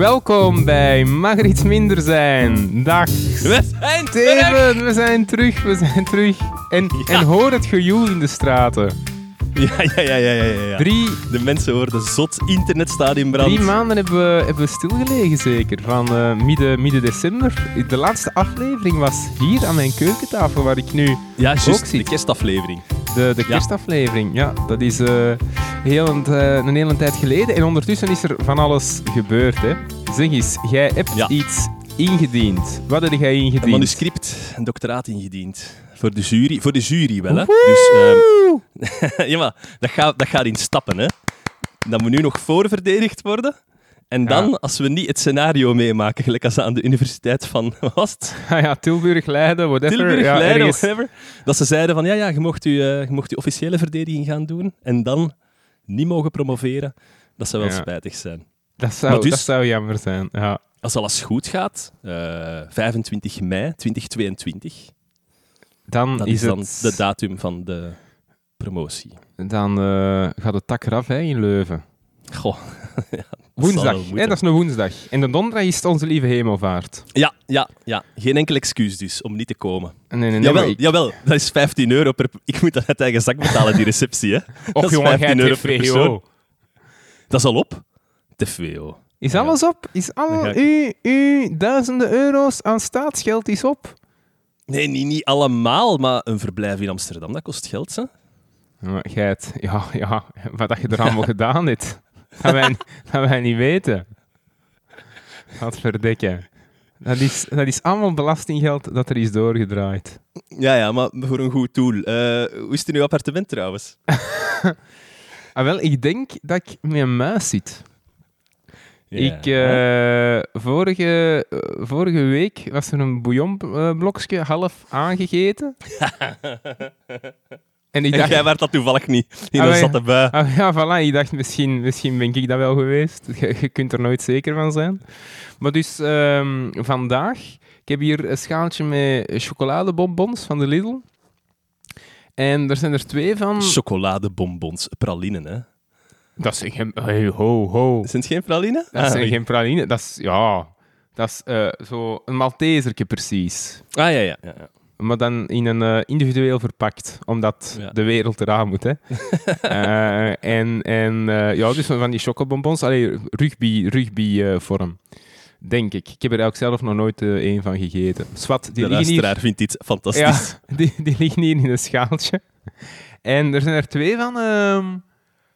Welkom bij Mag er iets minder zijn. Dag We zijn terug! We zijn terug, we zijn terug. En, Ja. en hoor het gejoel in de straten. Ja, ja, ja, ja, ja, ja. Drie, De mensen hoorden zot internet staat in brand. drie maanden hebben we, hebben we stilgelegen zeker, van eh, midden, midden december. De laatste aflevering was hier aan mijn keukentafel, waar ik nu Ja, Ook. De kerstaflevering. De, de Ja. kerstaflevering, ja, dat is eh, heel een, eh, een hele tijd geleden. En ondertussen is er van alles gebeurd. Hè. Zeg eens, jij hebt Ja. iets ingediend. Wat heb jij Een ingediend? manuscript, een doctoraat ingediend. Voor de jury. Voor de jury wel, hè. Woehoe! Dus, ehm, ja, maar dat gaat, dat gaat in stappen, hè. Dat moet nu nog voorverdedigd worden. En dan, Ja. als we niet het scenario meemaken, gelijk als aan de universiteit van, was het? Ah ja, Tilburg, Leiden, whatever. Tilburg, ja, Leiden, ergens. whatever. Dat ze zeiden van, ja, ja, je mocht je, je mocht je officiële verdediging gaan doen. En dan niet mogen promoveren. Dat zou wel Ja. spijtig zijn. Dat zou, dus- dat zou jammer zijn. Ja. Als alles goed gaat, eh, 25 mei 2022, Dan dat is, dan het, de datum van de promotie. dan eh, gaat het tak eraf hè, in Leuven. Goh, Woensdag, hè, dat is een woensdag. En de donderdag is het onze lieve hemelvaart. ja, ja, ja. Geen enkel excuus dus om niet te komen. Nee, nee, nee, jawel, maar ik- jawel, dat is 15 euro per... Ik moet dat uit eigen zak betalen, die receptie, hè. dat is jongen, 15 jij euro per persoon. Dat is al op. TVO. Is alles op? Is al ik- uw, duizenden euro's aan staatsgeld is op? Nee, niet, niet allemaal, maar een verblijf in Amsterdam, dat kost geld, hè. Ja, Geit, ja, ja, wat dat je er allemaal gedaan hebt. Dat wij, dat wij niet weten. Wat verdikken. Dat is, dat is allemaal belastinggeld dat er is doorgedraaid. Ja, ja, maar voor een goed doel. Eh, hoe is het in uw appartement trouwens? Ah, wel, ik denk dat ik met een muis zit. Ik, eh, vorige, eh, vorige week was er een bouillonblokje half aangegeten. en ik En dacht, jij werd dat toevallig niet in Ah, een zatte bui. ah, ja, voilà, ik dacht misschien, misschien ben ik dat wel geweest. Je, je kunt er nooit zeker van zijn. Maar dus ehm, vandaag, ik heb hier een schaaltje met chocoladebonbons van de Lidl. En er zijn er twee van. Chocoladebonbons, pralinen, hè? Dat zijn geen. Hey, ho, ho. Zijn het geen pralinen? Dat ah, zijn geen praline. Dat is, ja, dat is eh, zo een Malteserke precies. Ah, ja, ja. ja, ja. Maar dan in een eh, individueel verpakt, omdat Ja. de wereld eraan moet. Hè. Eh, en en eh, ja, dus van die chocobonbons, allee, rugby, rugby vorm. Denk ik. Ik heb er ook zelf nog nooit één van gegeten. Swat, die De liggen hier luisteraar vindt dit ja, fantastisch. die, die liggen hier in een schaaltje. En er zijn er twee van, ehm,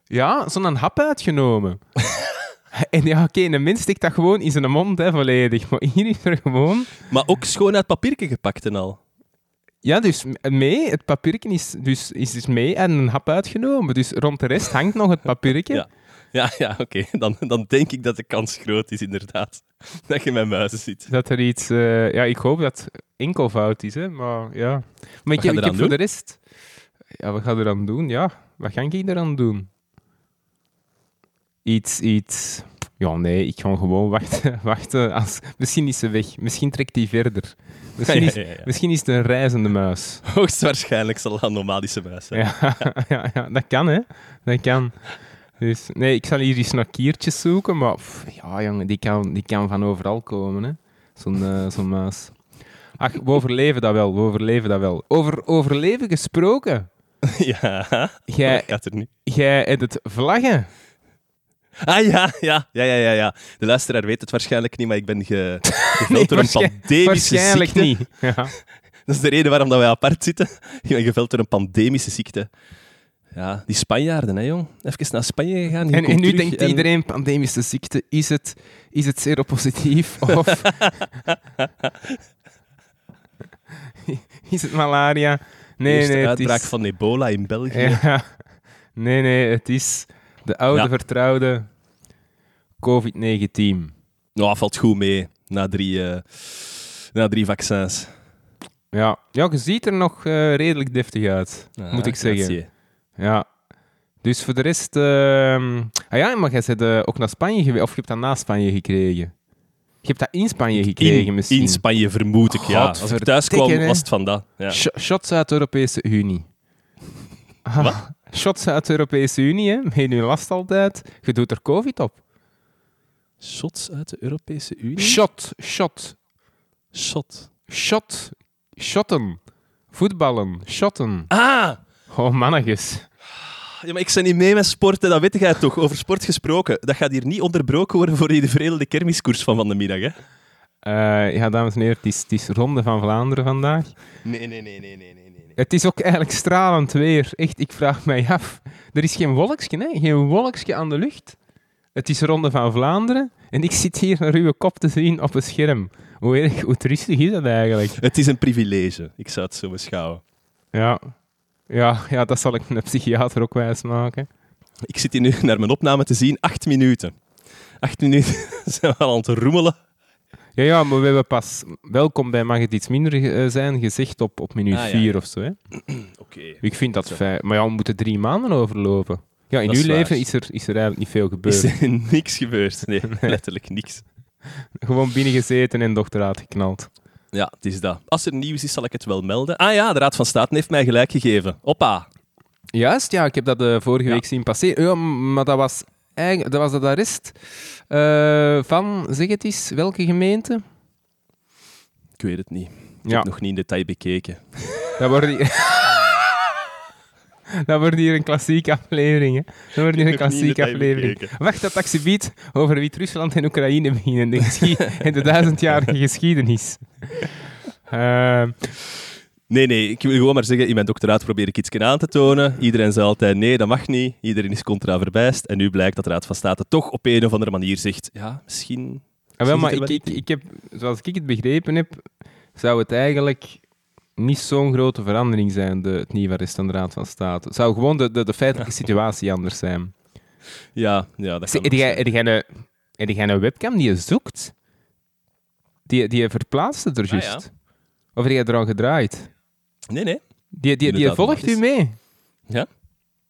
ja, zo'n hap uitgenomen. en ja, oké, de mens stikt dat gewoon in zijn mond, hè, volledig. Maar hier is er gewoon... Maar ook schoon uit papiertje gepakt en al. Ja, dus mee, het papiertje is dus, is dus mee en een hap uitgenomen. Dus rond de rest hangt nog het papiertje. Ja. Ja, ja oké. Dan, dan denk ik dat de kans groot is, inderdaad. Dat je met muizen zit. Dat er iets... eh, ja, ik hoop dat enkelvoud is, hè. Maar ja... Maar ik, heb- ik heb voor de rest... Ja, wat ga je eraan doen? Ja, wat ga ik eraan doen? Iets, iets... Ja, nee, ik ga gewoon wachten. wachten als... Misschien is ze weg. Misschien trekt hij verder. Misschien, is, ja, ja, ja. misschien is het een reizende muis. Hoogstwaarschijnlijk zal het een nomadische muis zijn. Ja, ja, dat kan, hè. Dat kan. Dus, nee, ik zal hier eens naar kiertjes zoeken, maar pff, ja, jongen, die kan, die kan van overal komen, hè. Zo'n zo'n muis. Ach, we overleven dat wel, we overleven dat wel. Over overleven gesproken. Ja. Jij, Ik had er niet. jij hebt het vlaggen. Ah ja, ja, ja, ja, ja, ja. De luisteraar weet het waarschijnlijk niet, maar ik ben ge, geveld door een pandemische Waarschijnlijk ziekte. niet. Ja. Dat is de reden waarom dat wij apart zitten. Ik ben geveld door een pandemische ziekte. Ja, die Spanjaarden, hè, jong. Even naar Spanje gegaan. En, nu denkt en- iedereen, pandemische ziekte, is het, is het seropositief of is het malaria? Nee, nee, het uitbraak is... van ebola in België. Ja. Nee, nee, het is de oude Ja. vertrouwde COVID-19. Nou, valt goed mee. Na drie, eh, na drie vaccins. Ja. ja, je ziet er nog eh, redelijk deftig uit, Ah, moet ik zeggen. grazie. Ja. Dus voor de rest... ehm, Ah ja, maar jij bent eh, ook naar Spanje geweest, of je hebt dat na Spanje gekregen. Je hebt dat in Spanje gekregen In, misschien. in Spanje vermoed ik, ja. Als ik thuis kwam, was het van dat. Ja. Sh- shots uit de Europese Unie. Ah, Shots uit de Europese Unie, hè. Met je last altijd. Je doet er COVID op. Shots uit de Europese Unie? Shot, shot, Shot. shot, shotten. Voetballen, shotten. Ah! Oh, mannetjes. Ja, maar ik ben niet mee met sporten, dat weet jij toch. Over sport gesproken. Dat gaat hier niet onderbroken worden voor die veredelde kermiskoers van van de middag, hè? Eh, ja, dames en heren, het is, het is Ronde van Vlaanderen vandaag. Nee, nee, nee, nee, nee, nee. Het is ook eigenlijk stralend weer. Echt, ik vraag mij af. Er is geen wolkje, hè? geen wolkje aan de lucht. Het is Ronde van Vlaanderen en ik zit hier naar uw kop te zien op het scherm. Hoe, erg, hoe triestig is dat eigenlijk? Het is een privilege, ik zou het zo beschouwen. Ja, ja, ja dat zal ik een psychiater ook wijsmaken. Ik zit hier nu naar mijn opname te zien, acht minuten. Acht minuten zijn we al aan het roemelen. Ja, ja, maar we hebben pas welkom bij Mag het iets minder eh, zijn gezegd op, op minuut Ah, ja, 4 ja. of zo. Oké. Ik vind dat fijn. Maar ja, we moeten drie maanden overlopen. Ja, in Dat uw is leven is er, is er eigenlijk niet veel gebeurd. Is er niks gebeurd? Nee, letterlijk niks. Gewoon binnengezeten en doctoraat geknald. Ja, het is dat. Als er nieuws is, zal ik het wel melden. Ah ja, de Raad van State heeft mij gelijk gegeven. Hoppa. Juist, ja, ik heb dat eh, vorige Ja. week zien passeren. Ja, maar dat was, eigenlijk, dat was het arrest eh, van, zeg het eens, welke gemeente? Ik weet het niet. Ik Ja. heb nog niet in detail bekeken. Dat wordt hier... dat wordt hier een klassieke aflevering, hè. Dat wordt hier een in klassieke aflevering. Wacht, dat taxibiet over Wit-Rusland en Oekraïne beginnen. De, en de duizendjarige geschiedenis. Eh, Nee, nee, ik wil gewoon maar zeggen, in mijn doctoraat probeer ik iets aan te tonen. Iedereen zei altijd, nee, dat mag niet. Iedereen is contra verbijst. En nu blijkt dat de Raad van State toch op een of andere manier zegt, ja, misschien... Ah, wel, maar je ik, ik, ik heb, zoals ik het begrepen heb, zou het eigenlijk niet zo'n grote verandering zijn, de, het nieuwe arrest van de Raad van State. Het zou gewoon de, de, de feitelijke situatie anders zijn. Ja, ja dat kan Heb jij, een, een webcam die je zoekt? Die, die verplaatst het er Ah, juist? Of heb jij er al gedraaid? Nee, nee. Die, die, die volgt u mee? Ja.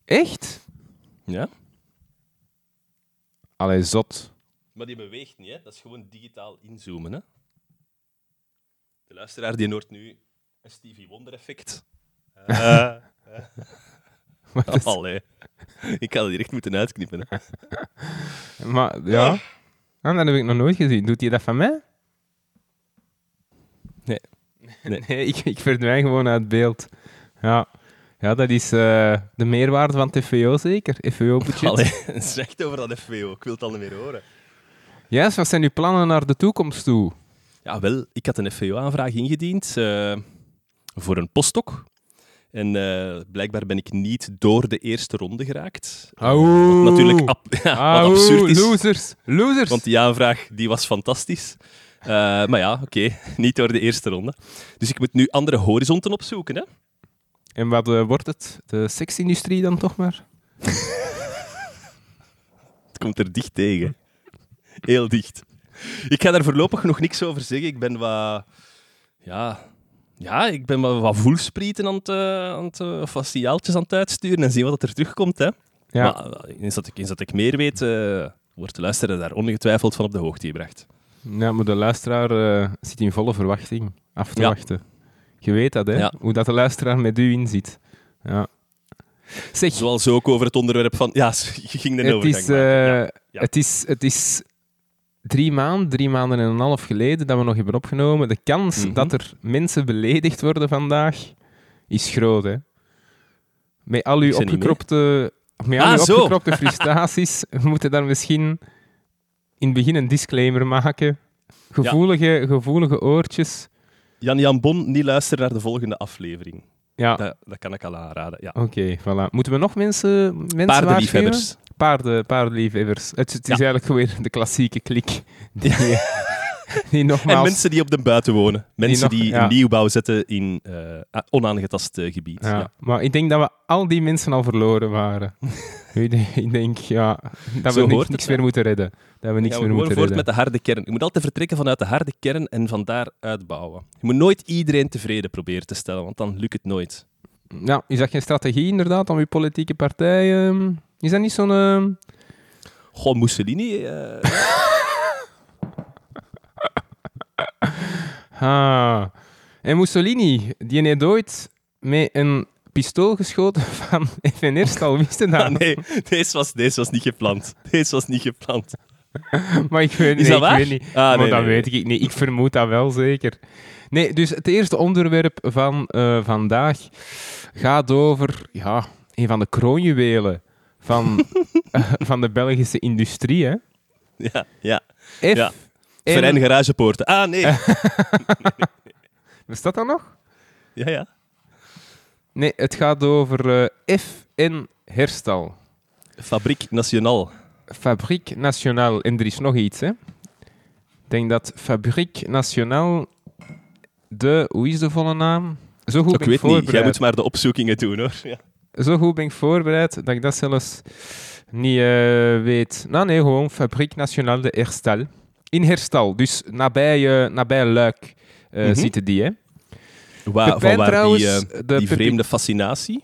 Echt? Ja. Allee, zot. Maar die beweegt niet, hè. Dat is gewoon digitaal inzoomen, hè. De luisteraar die hoort nu een Stevie Wonder effect. Uh, is- allee. Ik had het direct moeten uitknippen. Hè. Maar ja, Ah, dat heb ik nog nooit gezien. Doet hij dat van mij? Nee. Nee. Nee, ik, ik verdwijn gewoon uit beeld. Ja, ja dat is eh, de meerwaarde van TVO zeker. FVO-budget. Zeg over dat FWO. Ik wil het al niet meer horen. Juist, wat zijn uw plannen naar de toekomst toe? Ja, wel, ik had een FVO-aanvraag ingediend eh, voor een postdoc. En eh, blijkbaar ben ik niet door de eerste ronde geraakt. Auw. Wat natuurlijk ab- ja, wat absurd is, losers. Losers. want die aanvraag die was fantastisch. Eh, maar ja, oké, niet door de eerste ronde. Dus ik moet nu andere horizonten opzoeken. Hè? En wat eh, wordt het? De seksindustrie dan toch maar? Het komt er dicht tegen. Heel dicht. Ik ga daar voorlopig nog niks over zeggen. Ik ben wat... Ja, ja ik ben wat, wat voelsprieten aan het, eh, aan het, of wat signaaltjes aan het uitsturen en zien wat er terugkomt. Hè. Ja. Maar eens dat, ik, eens dat ik meer weet, eh, wordt de luisteraar daar ongetwijfeld van op de hoogte gebracht. Ja, maar de luisteraar eh, zit in volle verwachting af te Ja. wachten. Je weet dat, hè? Ja. Hoe dat de luisteraar met u inzit. Ja. Zeg, Zoals ook over het onderwerp van... Ja, je ging het overgang is. Ja. ja. Het, is, het is drie maanden, drie maanden en een half geleden dat we nog hebben opgenomen. De kans Mhm. dat er mensen beledigd worden vandaag is groot, hè? Met al uw opgekropte, met al Ah, uw opgekropte frustraties, moeten daar misschien in het begin een disclaimer maken. Gevoelige, gevoelige oortjes. Jan-Jan Bon, niet luisteren naar de volgende aflevering. Ja, Dat, dat kan ik al aanraden. Ja. oké, voilà. Moeten we nog mensen, mensen? Paardenliefhebbers. Paarden, paardenliefhebbers. Het, het is Ja. eigenlijk gewoon de klassieke klik. Die, die En nogmaals... mensen die op de buiten wonen. Mensen die, nog- een nieuwbouw zetten in eh, onaangetast eh, gebied. ja, Ja. Maar ik denk dat we al die mensen al verloren waren. ik, denk, ja, dat Zo we niks, niks meer moeten redden. Dat we niks meer moeten voort met de harde kern. Je moet altijd vertrekken vanuit de harde kern en van daar uitbouwen. Je moet nooit iedereen tevreden proberen te stellen, want dan lukt het nooit. Ja, is dat geen strategie inderdaad om uw politieke partij... ehm, is dat niet zo'n... ehm, Goh, Mussolini... eh, ah. En Mussolini, die heeft ooit met een pistool geschoten van FNR-stal. Wist je dat? ah, nee, deze was, deze was niet gepland. Deze was niet gepland. maar ik weet, Is nee, dat ik waar? weet niet. Ah, maar nee, dat nee, weet ik niet. Ik vermoed dat wel zeker. Nee, dus het eerste onderwerp van eh, vandaag gaat over ja, een van de kroonjuwelen van, eh, van de Belgische industrie. Hè? Ja, ja. F Ja. en- Verein Garagepoorten. Ah, nee. Bestaat dat nog? Ja, ja. Nee, het gaat over eh FN Herstal. Fabriek Nationaal. Fabriek Nationaal. En er is nog iets, hè? Ik denk dat Fabriek Nationaal de... Hoe is de volle naam? Zo goed Ik ben ik niet. Jij voorbereid. moet maar de opzoekingen doen, hoor. Ja. Zo goed ben ik voorbereid dat ik dat zelfs niet eh, weet. Nou nee, gewoon Fabriek Nationaal de Herstal. In Herstal, dus nabij, eh, nabij Luik eh, Mhm. zitten die, hè? Waar, van Pepijn waar trouwens, die, die vreemde fascinatie?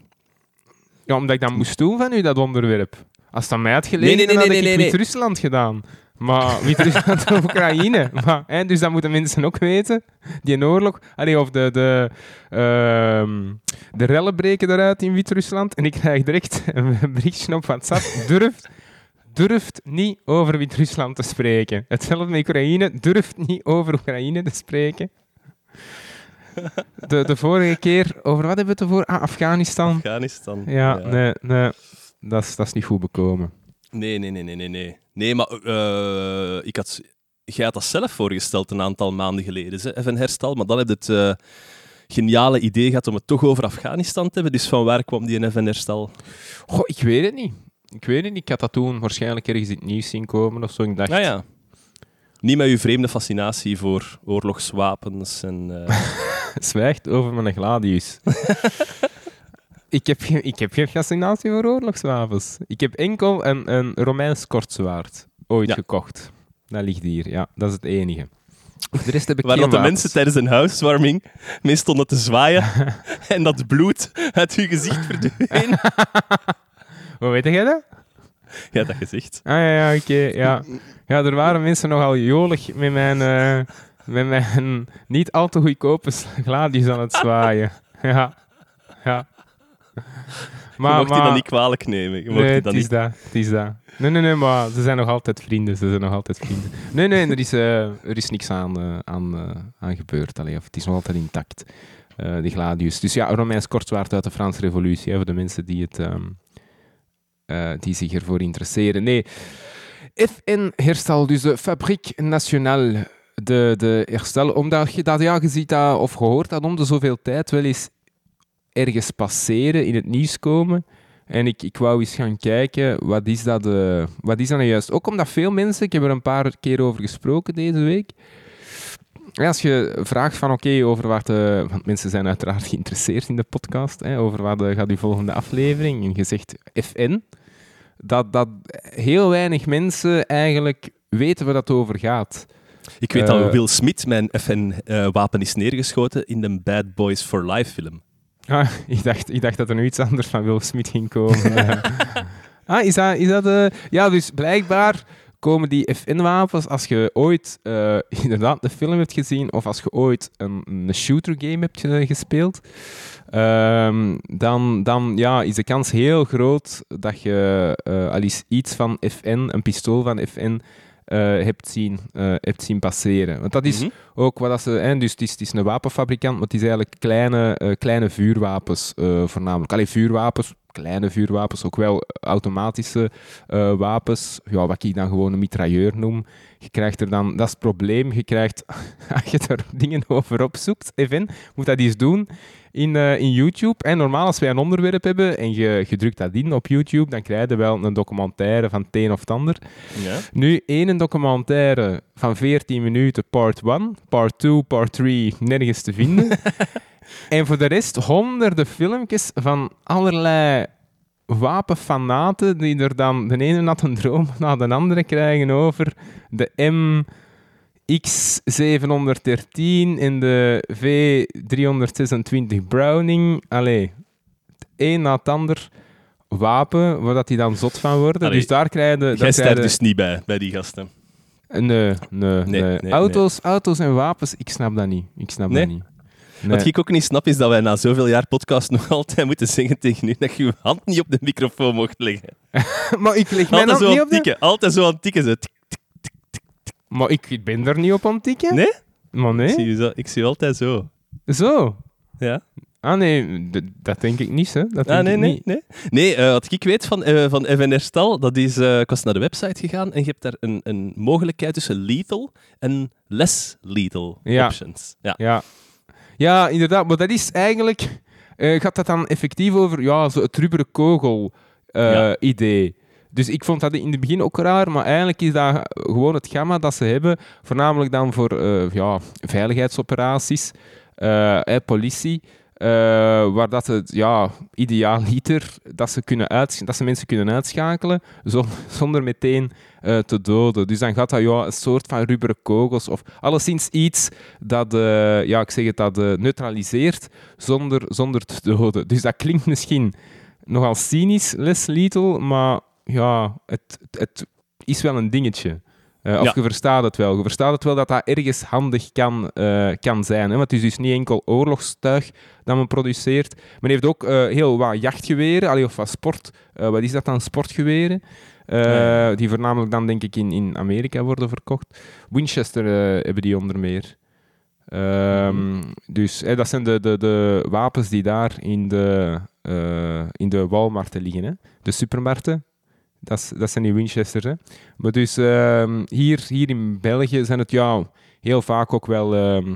Ja, omdat ik dat moest doen van u, dat onderwerp. Als het aan mij had gelegen, Nee, nee, dan nee, had ik nee. Wit-Rusland gedaan. Maar Wit-Rusland en Oekraïne. Maar, hè, dus dat moeten mensen ook weten. Die oorlog. Allee, of de, de, ehm, de rellen breken eruit in Wit-Rusland. En ik krijg direct een berichtje op WhatsApp. Durft, durft niet over Wit-Rusland te spreken. Hetzelfde met Oekraïne. Durft niet over Oekraïne te spreken. De, de vorige keer, over wat hebben we het ervoor? Ah, Afghanistan. Afghanistan. Ja, nee, nee. Dat is, dat is niet goed bekomen. Nee, nee, nee, nee, nee. Nee, nee maar eh, ik had, jij had dat zelf voorgesteld een aantal maanden geleden, hè, even herstel. Maar dan heb je het eh, geniale idee gehad om het toch over Afghanistan te hebben. Dus van waar kwam die even herstel? Goh, ik weet het niet. Ik weet het niet. Ik had dat toen waarschijnlijk ergens in het nieuws zien komen of zo. Ik dacht, Nou ja. Niet met uw vreemde fascinatie voor oorlogswapens en... eh, zwijgt over mijn gladius. ik, heb geen, ik heb geen fascinatie voor oorlogswapens. Ik heb enkel een, een Romeins kortzwaard ooit Ja. gekocht. Dat ligt hier, ja. Dat is het enige. Voor De rest heb ik waar dat de mensen tijdens een housewarming mee stonden te zwaaien en dat bloed uit uw gezicht verdween. Hoe weet jij dat? Ja, dat gezicht. Ah ja, ja oké. ja. ja, er waren mensen nogal jolig met mijn, eh, met mijn niet al te goedkope gladius aan het zwaaien. Ja, ja. Maar, je mocht die dan niet kwalijk nemen. Je mocht nee, het is niet... dat. Het is dat. Nee, nee, nee, maar ze zijn nog altijd vrienden. Ze zijn nog altijd vrienden. Nee, nee, er is, eh, er is niks aan, eh, aan, eh, aan gebeurd. Allee, of het is nog altijd intact, die gladius. Dus ja, Romeins kortzwaard uit de Franse revolutie, hè, voor de mensen die, het, ehm, eh, die zich ervoor interesseren. Nee, FN Herstal, dus de Fabrique Nationale de, de Herstal, omdat je dat, ja, je ziet dat, of gehoord dat om de zoveel tijd wel eens ergens passeren, in het nieuws komen. En ik, ik wou eens gaan kijken, wat is, dat, eh, wat is dat nou juist? Ook omdat veel mensen, ik heb er een paar keer over gesproken deze week. Als je vraagt van oké, over wat... eh, want mensen zijn uiteraard geïnteresseerd in de podcast. Hè, over wat eh, gaat uw volgende aflevering? En je zegt FN. Dat, dat heel weinig mensen eigenlijk weten waar dat over gaat. Ik weet Eh, dat Will Smith mijn FN-wapen is neergeschoten in de Bad Boys for Life film. Ah, ik, dacht, ik dacht dat er nu iets anders van Will Smith ging komen. Ah, is dat... Is dat eh, Ja, dus blijkbaar komen die FN-wapens als je ooit eh, inderdaad de film hebt gezien of als je ooit een, een shooter game hebt gespeeld, ehm, dan, dan ja, is de kans heel groot dat je eh, al eens iets van FN, een pistool van FN, hebt, zien, eh, hebt zien passeren. Want dat is Mhm. ook wat dat ze... Hè, dus het is, het is een wapenfabrikant, maar het is eigenlijk kleine, eh, kleine vuurwapens eh, voornamelijk. Alleen vuurwapens, kleine vuurwapens, ook wel automatische eh, wapens. Ja, wat ik dan gewoon een mitrailleur noem. Je krijgt er dan... Dat is het probleem. Je krijgt... Als je er dingen over opzoekt, even, moet dat eens doen in, eh, in YouTube. En normaal, als wij een onderwerp hebben en je, je drukt dat in op YouTube, dan krijg je wel een documentaire van het een of het ander. Ja. Nu, één documentaire van 14 minuten, part 1. Part 2, part 3, nergens te vinden. en voor de rest honderden filmpjes van allerlei wapenfanaten die er dan de ene nat een droom na de andere krijgen over de MX713 en de V326 Browning. Allee, het een na het ander wapen, waar dat die dan zot van worden. Allee, dus daar krijg je... daar Jij staat dus niet bij, bij die gasten. Nee, nee, nee. Nee, nee, auto's, auto's en wapens, ik snap dat niet. Ik snap Nee? dat niet. Nee. Wat ik ook niet snap, is dat wij na zoveel jaar podcast nog altijd moeten zeggen tegen u dat je je hand niet op de microfoon mocht leggen. maar ik leg mijn Altijd hand zo niet op de... tikken. Altijd zo aan tikken. Zo. tik, tik, Maar ik, ik ben er niet op aan het tikken. Nee? Maar Ik, nee. zie je zo, ik zie altijd zo. Zo. Ja? Ah nee, dat denk ik niet, hè. Dat Ah, nee, ik nee, niet. nee. Nee, eh, wat ik weet van, eh van Evan Herstal, dat is... eh, ik was naar de website gegaan en je hebt daar een, een mogelijkheid tussen lethal en less lethal Ja. options. Ja. Ja. Ja, inderdaad. Maar dat is eigenlijk... eh gaat dat dan effectief over ja, zo het rubberen kogel eh, Ja. Dus ik vond dat in het begin ook raar, maar eigenlijk is dat gewoon het gamma dat ze hebben, voornamelijk dan voor eh, ja, veiligheidsoperaties, eh, politie, eh, waar dat het ja, idealiter dat ze, kunnen dat ze mensen kunnen uitschakelen zon- zonder meteen eh, te doden. Dus dan gaat dat ja, een soort van rubberen kogels of alleszins iets dat, eh, ja, ik zeg het, dat neutraliseert zonder, zonder te doden. Dus dat klinkt misschien nogal cynisch, less lethal, maar ja, het, het is wel een dingetje. Eh, of Ja. je verstaat het wel. Je verstaat het wel dat dat ergens handig kan, eh, kan zijn. Hè? Want het is dus niet enkel oorlogstuig dat men produceert. Men heeft ook eh, heel wat jachtgeweren, allee, of wat sport. wat is dat dan? Sportgeweren. Die voornamelijk dan denk ik in, in Amerika worden verkocht. Winchester hebben die onder meer. Ehm, Dus eh, dat zijn de, de, de wapens die daar in de, in de Walmarten liggen. Hè? De supermarkten. Dat, dat zijn die Winchesters. Hè? Maar dus ehm, hier, hier in België zijn het ja, heel vaak ook wel ehm,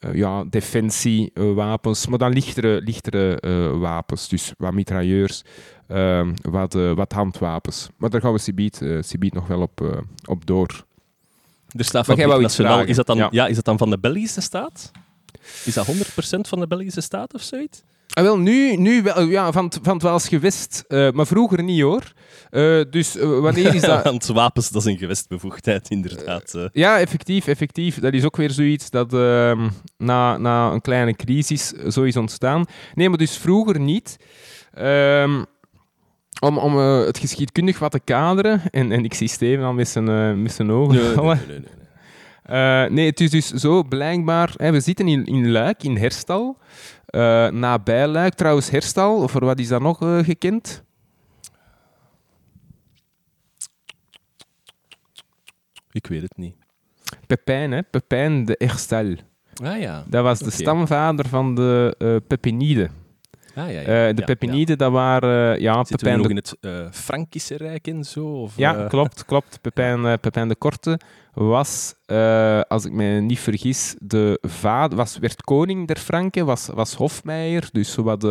eh, ja, defensiewapens, maar dan lichtere, lichtere eh, wapens. Dus wat mitrailleurs, ehm, wat, eh, wat handwapens. Maar daar gaan we Sibiet, eh Sibiet nog wel op, eh, op door. Er staat van nationaal. Is dat, dan, ja. Ja. is dat dan van de Belgische staat? Is dat 100% van de Belgische staat of zoiets? Ah, wel, nu, nu wel, ja, van, van het Waals gewest, eh, maar vroeger niet hoor. Eh, dus eh, wanneer is dat... Want wapens, dat is een gewestbevoegdheid, inderdaad. Ja, effectief, effectief. Dat is ook weer zoiets dat ehm, na, na een kleine crisis zo is ontstaan. Nee, maar dus vroeger niet. Ehm, om om het geschiedkundig wat te kaderen, en, en ik zie Steven al met zijn, met zijn ogen Nee, vallen. nee, nee, nee. Nee, het is dus zo blijkbaar. Hè, we zitten in, in Luik, in Herstal. Eh nabij Luik. Trouwens, Herstal, voor wat is dat nog eh, gekend? Ik weet het niet. Pepijn, hè? Pepijn de Herstal. Ah ja. Dat was de stamvader van de eh Pepinide. Ah, ja, ja. Eh, de Ja, Pepinide, dat waren... ja. Zitten we Pepijn nog de in het Frankische Rijk en zo? Of, Ja, klopt, klopt. Pepijn, Pepijn de Korte was, eh, als ik me niet vergis, de vader, was, werd koning der Franken, was, was hofmeijer, dus zo wat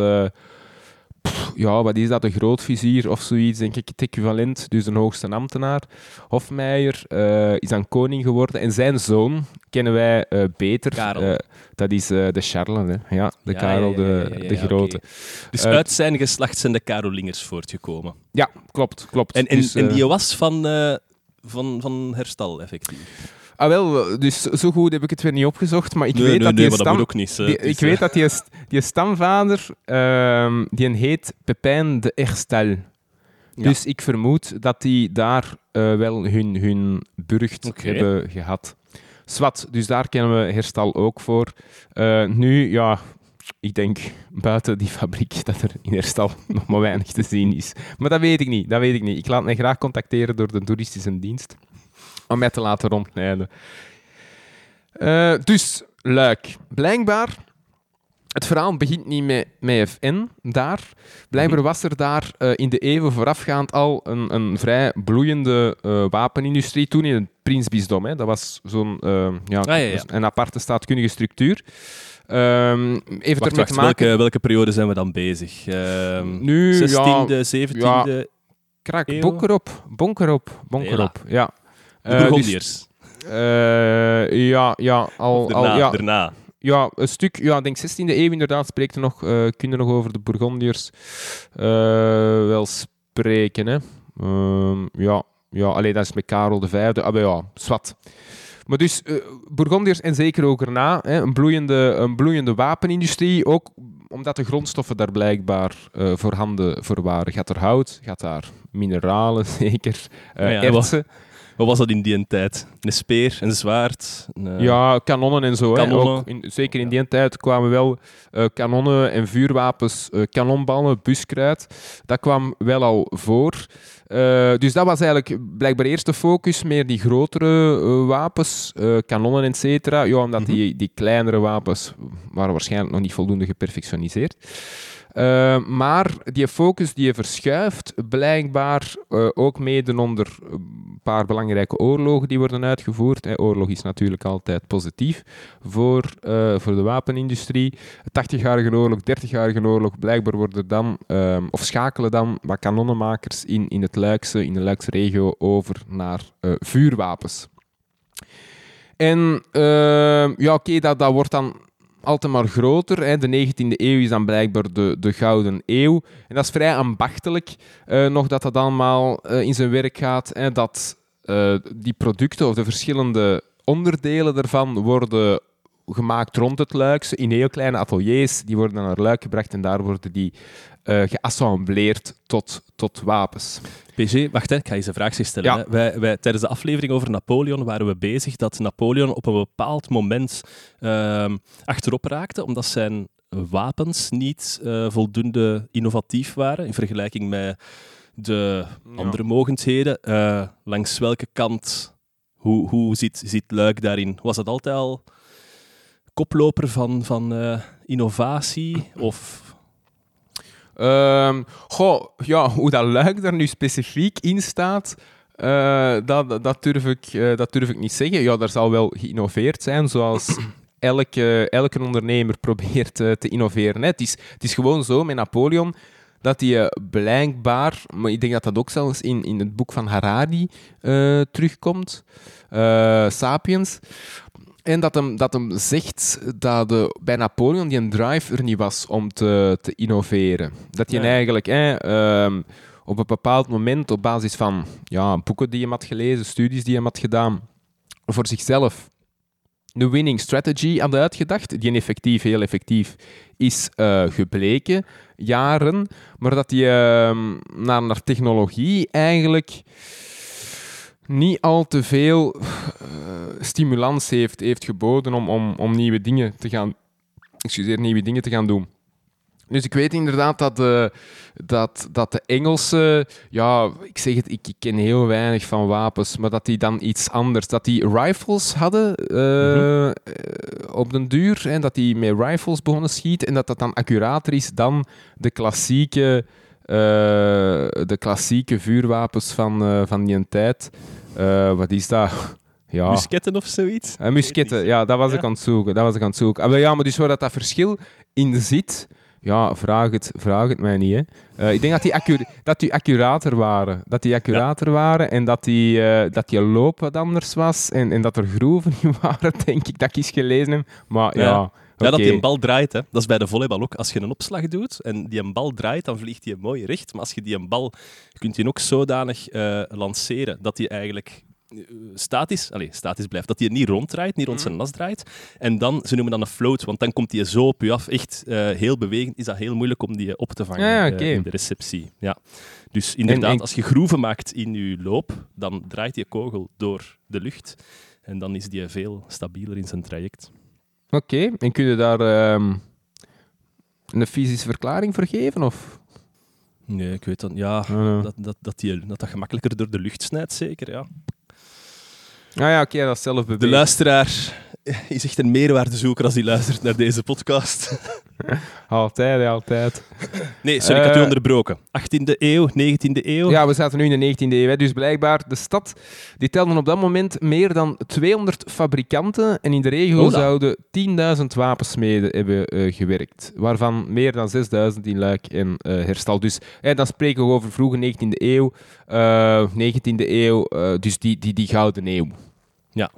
pff, ja, wat is dat, de grootvizier of zoiets, denk ik, het equivalent, dus een hoogste ambtenaar. Hofmeijer eh, is dan koning geworden en zijn zoon kennen wij eh, beter. Karel. Eh, dat is eh, de Charles, hè. ja, de Ja, Karel ja, de, ja, de Grote. Dus Eh, uit zijn geslacht zijn de Karolingers voortgekomen. Ja, klopt, klopt. En, en, Dus, en eh, die was van, eh, van, van herstal, effectief. Ah, wel, dus zo goed heb ik het weer niet opgezocht, maar ik nee, weet nee, dat nee, die maar dat stam... moet ook niet. die- ik weet eh, dat die, die stamvader, ehm, die heet Pepijn de Erstel. Ja. Dus ik vermoed dat die daar eh, wel hun, hun burcht hebben gehad. Swat, dus daar kennen we Herstal ook voor. Eh, nu, ja, ik denk buiten die fabriek dat er in Herstal nog maar weinig te zien is. Maar dat weet ik niet, dat weet ik niet. Ik laat mij graag contacteren door de toeristische dienst om mij te laten rondleiden. Eh, dus, Luik. Blijkbaar, het verhaal begint niet met, met FN daar. Blijkbaar was er daar eh, in de eeuwen voorafgaand al een, een vrij bloeiende eh, wapenindustrie. Toen in het Prinsbisdom. Hè. Dat was zo'n eh, ja, Ah, ja, ja. een aparte staatkundige structuur. Ehm heeft Wacht, wacht, maken... welke, welke periode zijn we dan bezig? Ehm Nu, 16e, ja, 17e? ja. Krak, eeuw? bonker op, bonker op, bonker Hela. op. Ja. De dus, Burgondiërs. ja, ja, al, al, ja, daarna. Ja, een stuk, ja, ik denk 16e eeuw inderdaad, spreekt er nog, eh kun je nog over de Bourgondiërs eh, wel spreken. Hè. Ehm, ja, ja, alleen dat is met Karel V. Ah, maar ja, zwart. Maar dus, eh Bourgondiërs en zeker ook erna, hè, een, bloeiende, een bloeiende wapenindustrie, ook omdat de grondstoffen daar blijkbaar eh, voorhanden voor waren. Gaat er hout, gaat daar mineralen zeker, ja, ertsen. Wat was dat in die tijd? Een speer, een zwaard? Een, eh, Ja, kanonnen en zo. Hè. Ook in, zeker in die tijd kwamen wel eh, kanonnen en vuurwapens, eh, kanonballen, buskruid. Dat kwam wel al voor. Dus dat was eigenlijk blijkbaar eerst de focus, meer die grotere wapens, kanonnen, et cetera. Ja, omdat Mhm. die, die kleinere wapens waren waarschijnlijk nog niet voldoende geperfectioniseerd. Eh, maar die focus die verschuift blijkbaar eh, ook mede onder een paar belangrijke oorlogen die worden uitgevoerd. Oorlog is natuurlijk altijd positief voor, eh, voor de wapenindustrie. 80-jarige oorlog, 30-jarige oorlog, blijkbaar worden dan, ehm, of schakelen dan wat kanonnenmakers in, in het Luikse, in de Luikse regio over naar vuurwapens. En ehm, ja, oké, dat, dat wordt dan altijd maar groter. Hè. De 19e eeuw is dan blijkbaar de, de Gouden Eeuw. En dat is vrij ambachtelijk eh, nog dat dat allemaal eh, in zijn werk gaat. Hè, dat eh, die producten of de verschillende onderdelen daarvan worden gemaakt rond het Luikse in heel kleine ateliers. Die worden naar Luik gebracht en daar worden die eh geassembleerd tot, tot wapens. PG, wacht, hè, ik ga je eens een vraagje stellen. Ja. Hè. Wij, wij, tijdens de aflevering over Napoleon waren we bezig dat Napoleon op een bepaald moment ehm, achterop raakte, omdat zijn wapens niet eh, voldoende innovatief waren in vergelijking met de andere mogendheden. Eh, langs welke kant, hoe, hoe zit, zit Luik daarin? Was dat altijd al koploper van, van innovatie? Of Ehm, goh, ja, hoe dat luik daar nu specifiek in staat, eh, dat, dat, durf ik, eh, dat durf ik niet zeggen. Ja, daar zal wel geïnnoveerd zijn, zoals elke, elke ondernemer probeert eh, te innoveren. hè. Het, is, het is gewoon zo met Napoleon dat hij blijkbaar, maar ik denk dat dat ook zelfs in, in het boek van Harari terugkomt, Sapiens, en dat hem, dat hem zegt dat de, bij Napoleon die een drive er niet was om te, te innoveren. Dat je eigenlijk hè, ehm, op een bepaald moment, op basis van ja, boeken die je had gelezen, studies die je had gedaan, voor zichzelf een winning strategy had uitgedacht, die effectief, heel effectief is eh, gebleken, jaren, maar dat die ehm, naar, naar technologie eigenlijk niet al te veel eh, stimulans heeft, heeft geboden om, om, om nieuwe dingen te gaan, excuseer, nieuwe dingen te gaan doen. Dus ik weet inderdaad dat de, dat, dat de Engelsen, ja, ik zeg het, ik, ik ken heel weinig van wapens, maar dat die dan iets anders, dat die rifles hadden eh, eh, op den duur, en dat die met rifles begonnen schieten en dat dat dan accurater is dan de klassieke, eh, de klassieke vuurwapens van, van die tijd. Eh, wat is dat? Ja. musketten of zoiets? Uh, musketten, ja, dat was Ja. ik aan het zoeken. Dat was ik aan het zoeken. Ah, maar ja, maar dus waar dat, dat verschil in zit, ja, vraag het, vraag het mij niet. Hè. Eh, ik denk dat die, accu- dat die accurater waren. Dat die accurater waren en dat die, eh, dat die loop wat anders was en, en dat er groeven in waren, denk ik, dat ik eens gelezen heb. Maar ja, Ja. Ja, dat die een bal draait. Hè. Dat is bij de volleybal ook. Als je een opslag doet en die een bal draait, dan vliegt die mooi recht. Maar als je die een bal... Je kunt die ook zodanig eh, lanceren dat die eigenlijk eh, statisch, allez, statisch blijft. Dat die niet ronddraait, niet rond zijn nas draait. En dan, ze noemen dat een float, want dan komt die zo op je af. Echt eh, heel bewegend. Is dat heel moeilijk om die op te vangen Ja, in de receptie. Ja. Dus inderdaad, en- als je groeven maakt in je loop, dan draait die kogel door de lucht. En dan is die veel stabieler in zijn traject. Oké, en kun je daar ehm, een fysische verklaring voor geven? Of? Nee, ik weet dat. Ja, Ah, dat, dat, dat, die, dat dat gemakkelijker door de lucht snijdt, zeker. Ja. Ah ja, oké, dat is zelf De bewezen. luisteraar is echt een meerwaardezoeker als hij luistert naar deze podcast. Altijd, altijd. Nee, sorry, ik had u Eh, onderbroken. 18e eeuw, 19e eeuw. Ja, we zaten nu in de 19e eeuw. Hè. Dus blijkbaar, de stad die telde op dat moment meer dan 200 fabrikanten. En in de regio zouden 10.000 wapensmeden hebben eh, gewerkt. Waarvan meer dan 6.000 in Luik en eh, Herstal. Dus hè, dan spreken we over vroege 19e eeuw. eh, 19e eeuw, dus die, die, die gouden eeuw. Ja.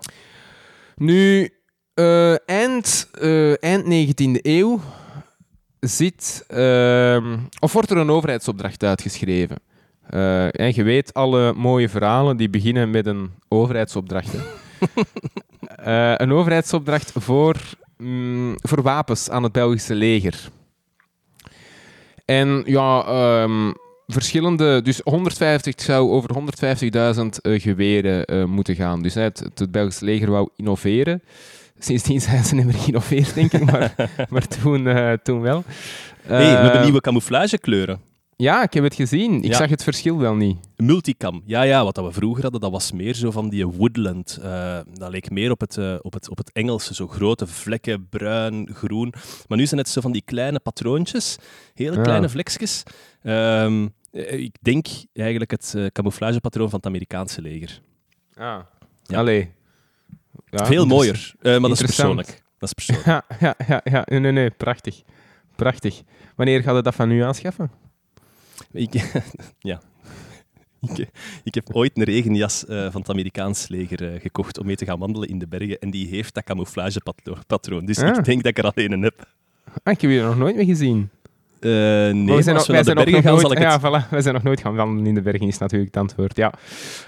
Nu, eh, eind, eh, eind 19e eeuw zit, ehm, of wordt er een overheidsopdracht uitgeschreven. Eh, en je weet, alle mooie verhalen die beginnen met een overheidsopdracht. een overheidsopdracht voor, mm, voor wapens aan het Belgische leger. En ja, ehm, verschillende, dus 150 het zou over 150.000 eh, geweren eh, moeten gaan. Dus het, het Belgische leger wou innoveren. Sindsdien zijn ze niet meer geïnnoveerd, denk ik, maar, maar toen, eh, toen wel. hey, we hebben nieuwe camouflagekleuren. Ja, ik heb het gezien. Ik Ja. zag het verschil wel niet. Multicam. Ja, ja, wat dat we vroeger hadden, dat was meer zo van die woodland. Dat leek meer op het, op, het, op het Engelse. Zo grote vlekken, bruin, groen. Maar nu zijn het zo van die kleine patroontjes. Hele Ja. kleine vlekjes. Ehm, eh, ik denk eigenlijk het eh, camouflagepatroon van het Amerikaanse leger. Ah. Ja. Allee. Ja, Veel interessant. mooier. Eh, maar dat is persoonlijk. Dat is persoonlijk. Ja, ja, ja, ja. Nee, nee, nee. Prachtig. Prachtig. Wanneer gaat je dat van nu aanschaffen? ik, ja. Ik, ik heb ooit een regenjas eh, van het Amerikaans leger eh, gekocht om mee te gaan wandelen in de bergen. En die heeft dat camouflagepatroon. Dus Ah. ik denk dat ik er alleen een heb. Ah, ik heb je nog nooit mee gezien. Eh, nee, Maar we zijn als nog, we naar de nog bergen gaan, nooit, zal ik het... Ja, voilà, wij zijn nog nooit gaan wandelen in de bergen, is natuurlijk het antwoord. Ja.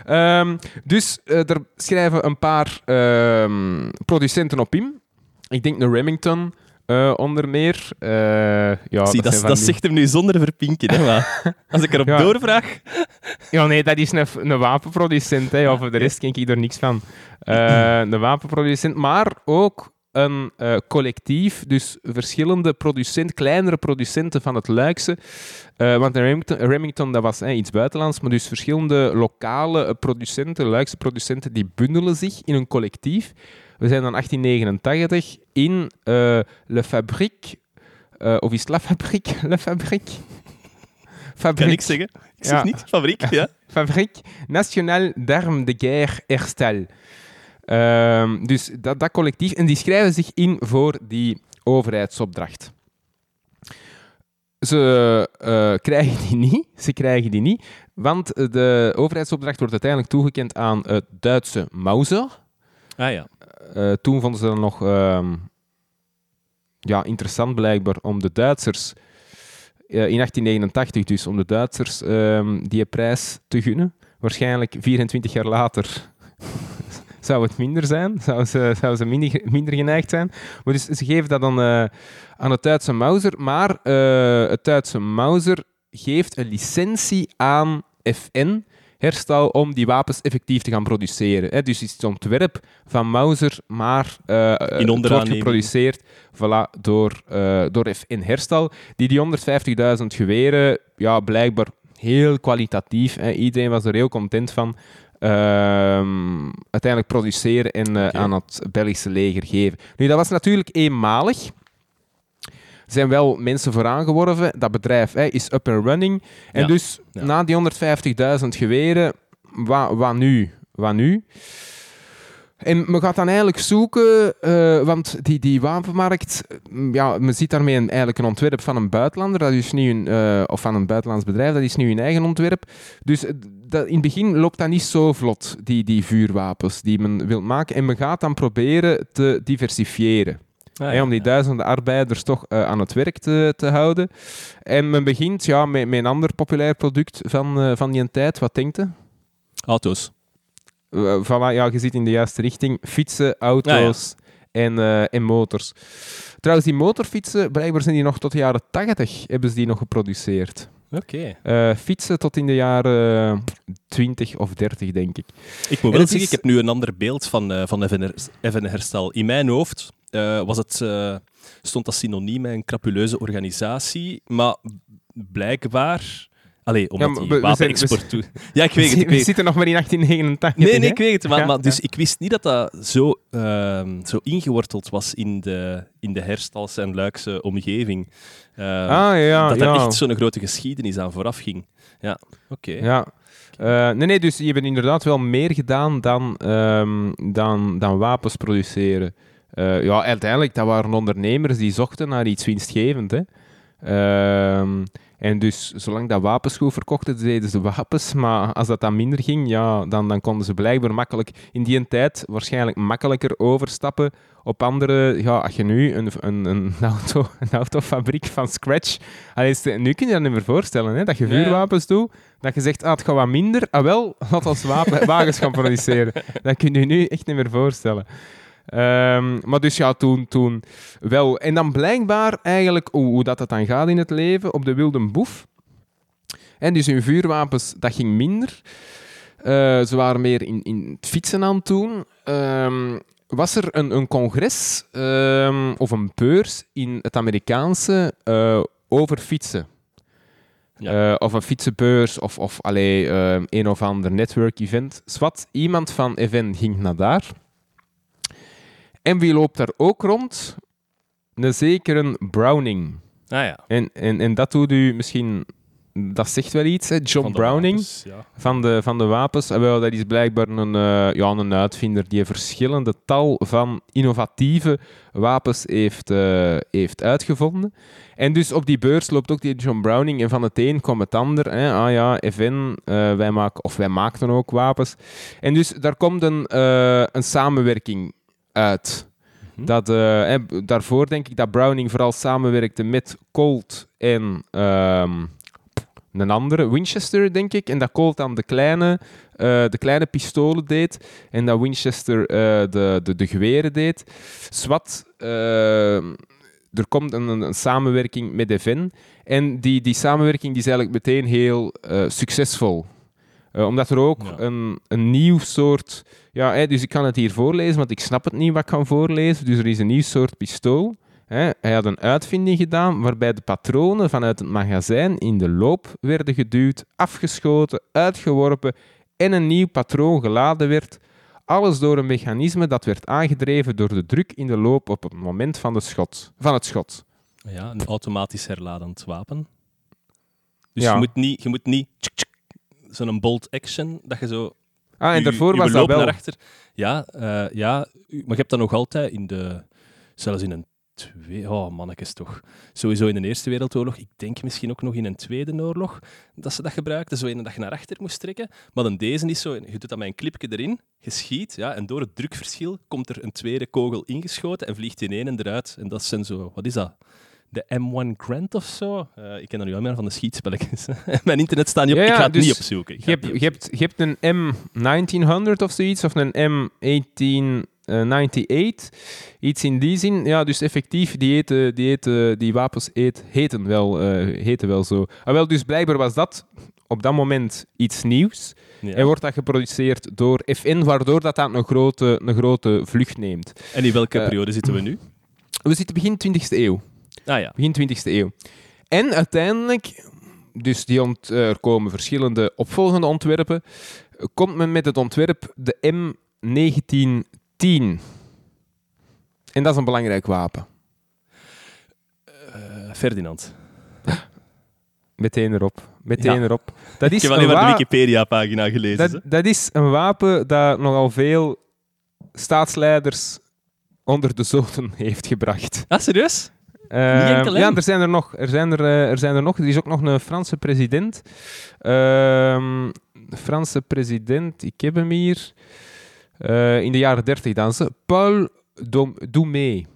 Ehm, dus eh, er schrijven een paar ehm, producenten op in. Ik denk de Remington eh, onder meer. Ja, Zie, dat, dat, die- zegt hem nu zonder verpinken. Hè, maar als ik erop Ja. doorvraag... Ja, nee, dat is een, een wapenproducent. Hè. Ja, voor de rest ken ik er niks van. Een wapenproducent, maar ook een eh, collectief, dus verschillende producenten, kleinere producenten van het Luikse. Eh, want in Remington, Remington dat was iets buitenlands, maar dus verschillende lokale producenten, Luikse producenten, die bundelen zich in een collectief. We zijn dan 1889 in eh, Le Fabrique, of is het La Fabrique? Le Fabrique? Kan Fabrique. ik zeggen? Ik zeg Ja. niet. Fabriek, ja. Fabrique Nationale d'Armes de Guerre Herstel. Ehm, dus dat, dat collectief, en die schrijven zich in voor die overheidsopdracht. Ze eh, krijgen die niet, ze krijgen die niet, want de overheidsopdracht wordt uiteindelijk toegekend aan het Duitse Mauser. Ah ja. Eh, toen vonden ze dat nog ehm, ja, interessant blijkbaar om de Duitsers, eh, in 1889 dus, om de Duitsers ehm, die prijs te gunnen. Waarschijnlijk 24 jaar later zou het minder zijn, zou ze, zou ze minder, minder geneigd zijn. Maar dus ze geven dat dan eh, aan het Duitse Mauser, maar eh, het Duitse Mauser geeft een licentie aan FN, herstel om die wapens effectief te gaan produceren. Hè. Dus is het ontwerp van Mauser, maar eh het wordt geproduceerd voilà, door, door FN Herstal, die die 150.000 geweren, ja, blijkbaar heel kwalitatief, hè. iedereen was er heel content van, ehm, uiteindelijk produceren en eh, aan het Belgische leger geven. Nu, dat was natuurlijk eenmalig. Er zijn wel mensen voor aangeworven. Dat bedrijf hè, is up and running. En Ja. dus Ja. na die 150.000 geweren, wat, wat nu? Wat nu? En men gaat dan eigenlijk zoeken, eh, want die, die wapenmarkt, mm, ja, men ziet daarmee een, eigenlijk een ontwerp van een buitenlander, dat is nu een, eh, of van een buitenlands bedrijf, dat is nu een eigen ontwerp. Dus eh, dat, in het begin loopt dat niet zo vlot, die, die vuurwapens die men wil maken. En men gaat dan proberen te diversifiëren. Ah, om die duizenden arbeiders toch aan het werk te, te houden. En men begint ja, met, met een ander populair product van, van die tijd. Wat denkt u? Auto's. Eh, voilà, ja, je zit in de juiste richting. Fietsen, auto's en, eh, en motors. Trouwens, die motorfietsen, blijkbaar zijn die nog tot de jaren 80 hebben ze die nog geproduceerd. Oké. Eh, fietsen tot in de jaren 20 of 30, denk ik. Ik moet wel zeggen, is- ik heb nu een ander beeld van, van Evan, Her- Evan Herstal. In mijn hoofd was het, stond dat synoniem met een crapuleuze organisatie, maar blijkbaar... Allee, omdat maar die we- we wapenexport toe... Ja, ik weet het, ik We weet zitten nog maar in 1889. Nee, nee, ik weet het. Maar, Ja, maar dus ja. ik wist niet dat dat zo, ehm, zo ingeworteld was in de, in de Herstalse en Luikse omgeving. Ehm, Ah, ja, dat ja. er echt zo'n grote geschiedenis aan vooraf ging. Ja, oké. Ja. Eh, nee, nee, dus je hebt inderdaad wel meer gedaan dan, ehm, dan, dan wapens produceren. Eh, ja, uiteindelijk, dat waren ondernemers die zochten naar iets winstgevend. Hè. Ehm, en dus, zolang dat wapens goed verkochten, deden ze wapens. Maar als dat dan minder ging, ja, dan, dan konden ze blijkbaar makkelijk, in die tijd, waarschijnlijk makkelijker overstappen op andere... Ja, als je nu een, een, een, auto, een autofabriek van scratch... Allee, nu kun je dat niet meer voorstellen, hè, dat je vuurwapens doet. Dat je zegt, ah, het gaat wat minder. Ah, wel, laat ons wapen, wagens gaan produceren. Dat kun je nu echt niet meer voorstellen. Ehm, maar dus ja, toen, toen wel. En dan blijkbaar eigenlijk hoe, hoe dat, dat dan gaat in het leven op de Wilde Boef. En dus hun vuurwapens, dat ging minder. Eh, ze waren meer in, in het fietsen aan het doen. Ehm, was er een, een congres ehm, of een beurs in het Amerikaanse eh, over fietsen? Ja. Eh, of een fietsenbeurs of, of allee, een of ander network-event. Zwat, iemand van Even ging naar daar. En wie loopt daar ook rond? Een zekere Browning. Ah ja. En, en, en dat doet u misschien... Dat zegt wel iets, hè? John Van Browning wapens, ja. van de, van de wapens. En wel, dat is blijkbaar een, eh, ja, een uitvinder die verschillende tal van innovatieve wapens heeft, eh, heeft uitgevonden. En dus op die beurs loopt ook die John Browning en van het een komt het ander. Hè. Ah ja, FN, eh, wij maken, of wij maakten ook wapens. En dus daar komt een, eh, een samenwerking uit. Mhm. Dat, eh, daarvoor denk ik dat Browning vooral samenwerkte met Colt en ehm, een andere, Winchester, denk ik. En dat Colt dan de kleine, eh, de kleine pistolen deed. En dat Winchester eh, de, de, de geweren deed. Swat, eh, er komt een, een, samenwerking met Even. En die, die samenwerking die is eigenlijk meteen heel succesvol. Omdat er ook Ja. een, een nieuw soort... Ja, hè, dus ik kan het hier voorlezen, want ik snap het niet wat ik kan voorlezen. Dus er is een nieuw soort pistool. Hè. Hij had een uitvinding gedaan waarbij de patronen vanuit het magazijn in de loop werden geduwd, afgeschoten, uitgeworpen en een nieuw patroon geladen werd. Alles door een mechanisme dat werd aangedreven door de druk in de loop op het moment van, de schot, van het schot. Ja, een automatisch herladend wapen. Dus Ja. je moet niet, je moet niet zo'n bolt action, dat je zo... Ah, en daarvoor was dat wel... naar achter. Ja, eh, ja, u- maar je hebt dat nog altijd in de... Zelfs in een twee... Oh, mannetjes toch. Sowieso in de Eerste Wereldoorlog. Ik denk misschien ook nog in een Tweede Oorlog dat ze dat gebruikten. Zo een dat je naar achter moest trekken. Maar dan deze is zo... Je doet dat met een clipje erin, je schiet, ja, en door het drukverschil komt er een tweede kogel ingeschoten en vliegt in één en eruit. En dat zijn zo... Wat is dat? De M1 Grant of zo? Eh, ik ken dat nu al meer van de schietspelletjes. Mijn internet staat niet op. Ja, ja, ik ga het dus niet opzoeken. Ik ga Je hebt, je, hebt, je hebt een M1900 of zoiets, of een M1898. Iets in die zin. Ja, dus effectief, die, eten, die, eten, die wapens eet, heten, wel, eh, heten wel zo. Ah, wel, dus blijkbaar was dat op dat moment iets nieuws. opzoeken. Ja. En wordt dat geproduceerd door FN, waardoor dat, dat een, grote, een grote vlucht neemt. En in welke Eh, periode zitten we nu? We zitten begin 20e eeuw. Ah ja. Begin 20e eeuw. En uiteindelijk, dus die ont- eh, er komen verschillende opvolgende ontwerpen, komt men met het ontwerp de M1910. En dat is een belangrijk wapen. Eh, Ferdinand. Meteen erop. Meteen Ja. erop. Dat Ik is, heb een alleen maar de Wikipedia-pagina gelezen. dat, dat is een wapen dat nogal veel staatsleiders onder de zoden heeft gebracht. Ah, serieus? Ehm, ja, er zijn er nog. Er zijn er, eh, er zijn er nog. Er is ook nog een Franse president. Ehm, Franse president, ik heb hem hier. Eh, in de jaren 30 dan ze. Paul Dom- Doumet.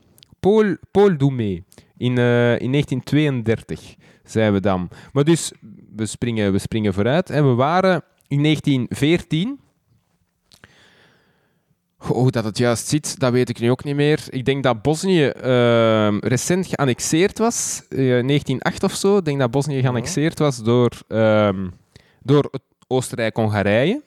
Paul, Paul Doumet. In, eh, in 1932 zijn we dan. Maar dus, we springen, we springen vooruit. En we waren in 1914. Hoe dat het juist zit, dat weet ik nu ook niet meer. Ik denk dat Bosnië ehm, recent geannexeerd was, eh 1908 of zo. Ik denk dat Bosnië geannexeerd was door, ehm, door het Oostenrijk-Hongarije.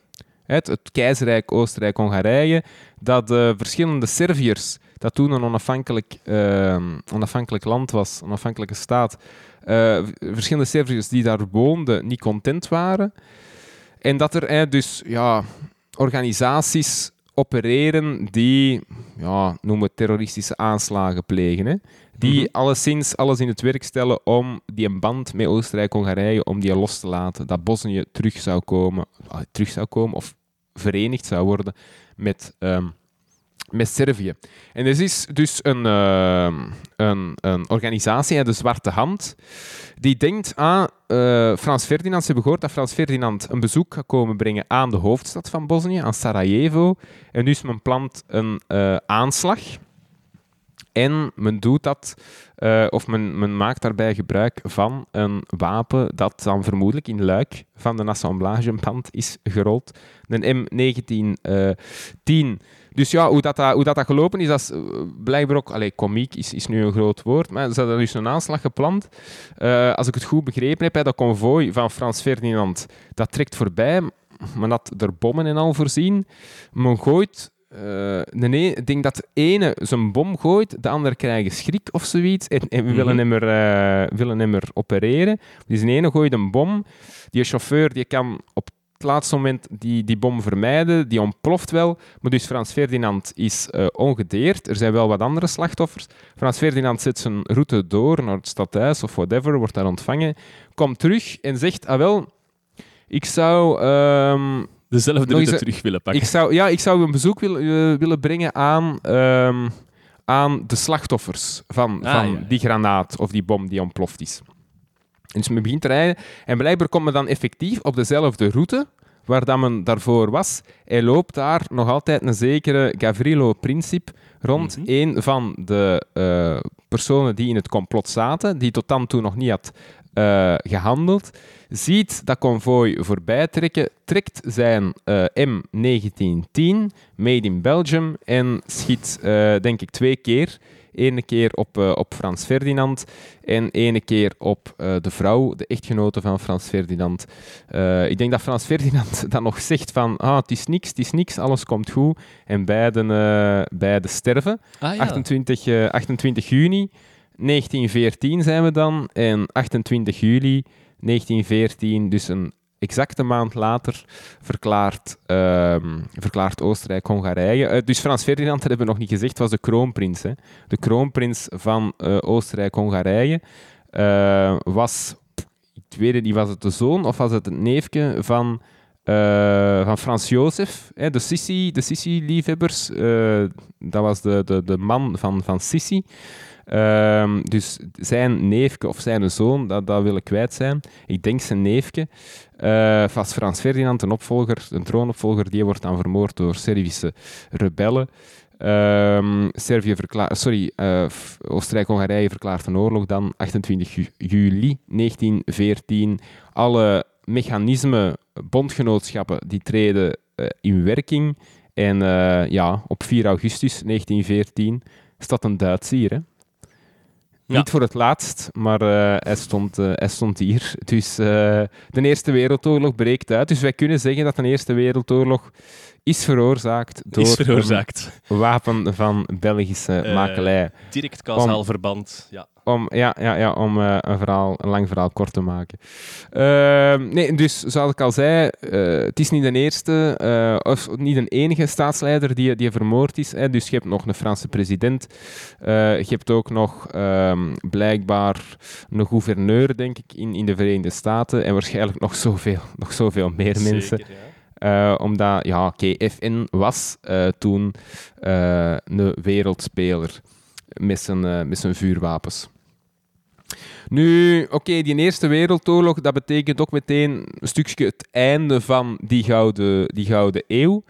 Het, het keizerrijk Oostenrijk-Hongarije. Dat verschillende Serviërs, dat toen een onafhankelijk, ehm, onafhankelijk land was, een onafhankelijke staat, eh, verschillende Serviërs die daar woonden, niet content waren. En dat er dus ja, organisaties opereren die, ja, noem het terroristische aanslagen plegen. Hè? Die Mhm. alleszins alles in het werk stellen om die een band met Oostenrijk-Hongarije, om die los te laten. Dat Bosnië terug zou komen, ah, terug zou komen of verenigd zou worden met, ehm, met Servië. En er is dus een, ehm, een, een organisatie, de Zwarte Hand, die denkt aan eh, Frans Ferdinand. Ze hebben gehoord dat Frans Ferdinand een bezoek gaat komen brengen aan de hoofdstad van Bosnië, aan Sarajevo. En dus men plant een eh, aanslag. En men doet dat, eh, of men, men maakt daarbij gebruik van een wapen dat dan vermoedelijk in Luik van de assemblageband is gerold. Een M1910 dus ja, hoe dat, dat, hoe dat, dat gelopen is, dat is eh, blijkbaar ook... Allee, komiek is, is nu een groot woord, maar ze hadden dus een aanslag gepland. Eh, als ik het goed begrepen heb, hè, dat konvooi van Frans Ferdinand, dat trekt voorbij, maar dat er bommen en al voorzien. Men gooit... eh, nee, ik denk dat de ene zijn bom gooit, de andere krijgt schrik of zoiets en, willen, Mhm. hem er, willen hem er opereren. Dus de ene gooit een bom, die chauffeur die kan op het laatste moment die, die bom vermijden, die ontploft wel. Maar dus Frans Ferdinand is eh, ongedeerd. Er zijn wel wat andere slachtoffers. Frans Ferdinand zet zijn route door naar het stadhuis of whatever, wordt daar ontvangen, komt terug en zegt, ah wel, ik zou... ehm, Dezelfde route terug willen pakken. ik zou, ja, ik zou een bezoek wil, eh, willen brengen aan, ehm, aan de slachtoffers van, Ah, van ja. die granaat of die bom die ontploft is. En dus men begint te rijden en blijkbaar komt men dan effectief op dezelfde route waar dat men daarvoor was. Hij loopt daar nog altijd een zekere Gavrilo Princip rond, Mhm. een van de eh, personen die in het complot zaten, die tot dan toe nog niet had eh, gehandeld, ziet dat konvooi voorbij trekken, trekt zijn eh, M1910, made in Belgium, en schiet, denk ik, twee keer. Ene keer op, eh, op Frans Ferdinand en ene keer op eh, de vrouw, de echtgenote van Frans Ferdinand. Eh, ik denk dat Frans Ferdinand dan nog zegt van ah, het is niks, het is niks, alles komt goed. En beiden, beiden sterven. Ah, ja. 28, eh, 28 juni 1914 zijn we dan. En 28 juli 1914, dus een exacte maand later, verklaart, ehm, verklaart Oostenrijk-Hongarije. Eh, dus Frans Ferdinand, dat hebben we nog niet gezegd, was de kroonprins. Hè. De kroonprins van eh, Oostenrijk-Hongarije eh, was, ik weet het niet, was het de zoon of was het het neefje van... van Frans Jozef, hè, de Sissi, de Sissi-liefhebbers. eh, dat was de, de, de man van, van Sissi. Ehm, dus zijn neefje of zijn zoon, dat, dat wil ik kwijt zijn. Ik denk zijn neefje. Eh was Frans Ferdinand, een opvolger, een troonopvolger, die wordt dan vermoord door Servische rebellen. Ehm, Servië verklaart, sorry, F- Oostenrijk-Hongarije verklaart een oorlog dan 28 ju- juli 1914. Alle mechanismen, bondgenootschappen, die treden eh, in werking. En ja, op 4 augustus 1914 staat een Duits hier. Hè? Niet voor het laatst, maar eh, hij, stond, hij stond hier. Dus eh, de Eerste Wereldoorlog breekt uit. Dus wij kunnen zeggen dat de Eerste Wereldoorlog is veroorzaakt door is veroorzaakt. een wapen van Belgische Eh, makelij. Direct kausaal verband. Ja. Om, ja, ja, ja, om eh, een, verhaal, een lang verhaal kort te maken. Ehm, nee, dus zoals ik al zei, eh, het is niet de eerste of niet de enige staatsleider die, die vermoord is. Hè. Dus je hebt nog een Franse president. Je hebt ook nog ehm, blijkbaar een gouverneur, denk ik, in, in de Verenigde Staten. En waarschijnlijk nog zoveel, nog zoveel meer mensen. Ja. Eh, omdat, ja, oké, was eh, toen eh, een wereldspeler met zijn, met zijn vuurwapens. Nu, oké, die Eerste Wereldoorlog, dat betekent ook meteen een stukje het einde van die gouden, die gouden eeuw.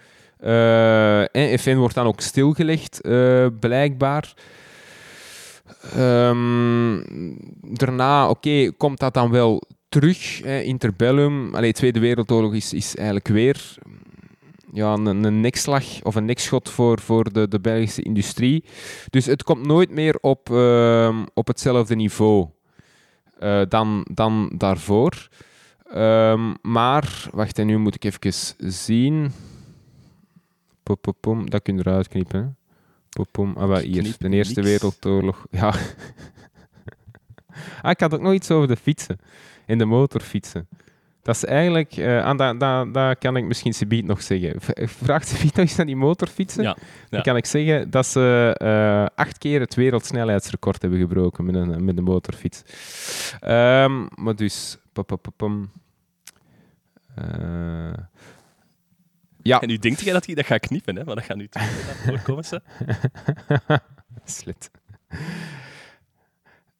En FN wordt dan ook stilgelegd, blijkbaar. Ehm, daarna, oké, komt dat dan wel terug, hè, interbellum. Allee, Tweede Wereldoorlog is, is eigenlijk weer ja, een, een nekslag of een nekschot voor, voor de, de Belgische industrie. Dus het komt nooit meer op, ehm, op hetzelfde niveau eh, dan, dan daarvoor. Ehm, maar, wacht, en nu moet ik even zien. Pom, pom, pom, dat kun je eruit knippen. hè. Pom, pom. Ah, wel, hier, de Eerste niks. Wereldoorlog. Ja. ah, ik had ook nog iets over de fietsen. En de motorfietsen. Dat is eigenlijk... eh ah, dat, dat, dat kan ik misschien Sibiet nog zeggen. V- Vraagt Sibiet nog eens naar die motorfietsen? Ja, Dan kan ik zeggen dat ze eh, acht keer het wereldsnelheidsrecord hebben gebroken met een, met een motorfiets. Ehm, maar dus... Eh, ja, En nu denkt jij dat hij dat gaat knippen, hè? maar dat gaat nu voorkomen. ze. Slet.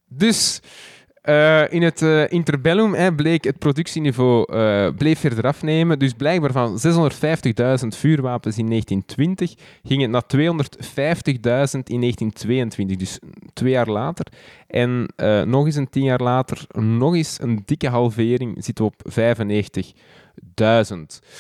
Dus eh, in het eh, interbellum hè, bleek het productieniveau eh, bleef verder afnemen. Dus blijkbaar van 650.000 vuurwapens in 1920 ging het naar 250.000 in 1922. Dus twee jaar later. En nog eens een tien jaar later, nog eens een dikke halvering, zitten we op 95.000.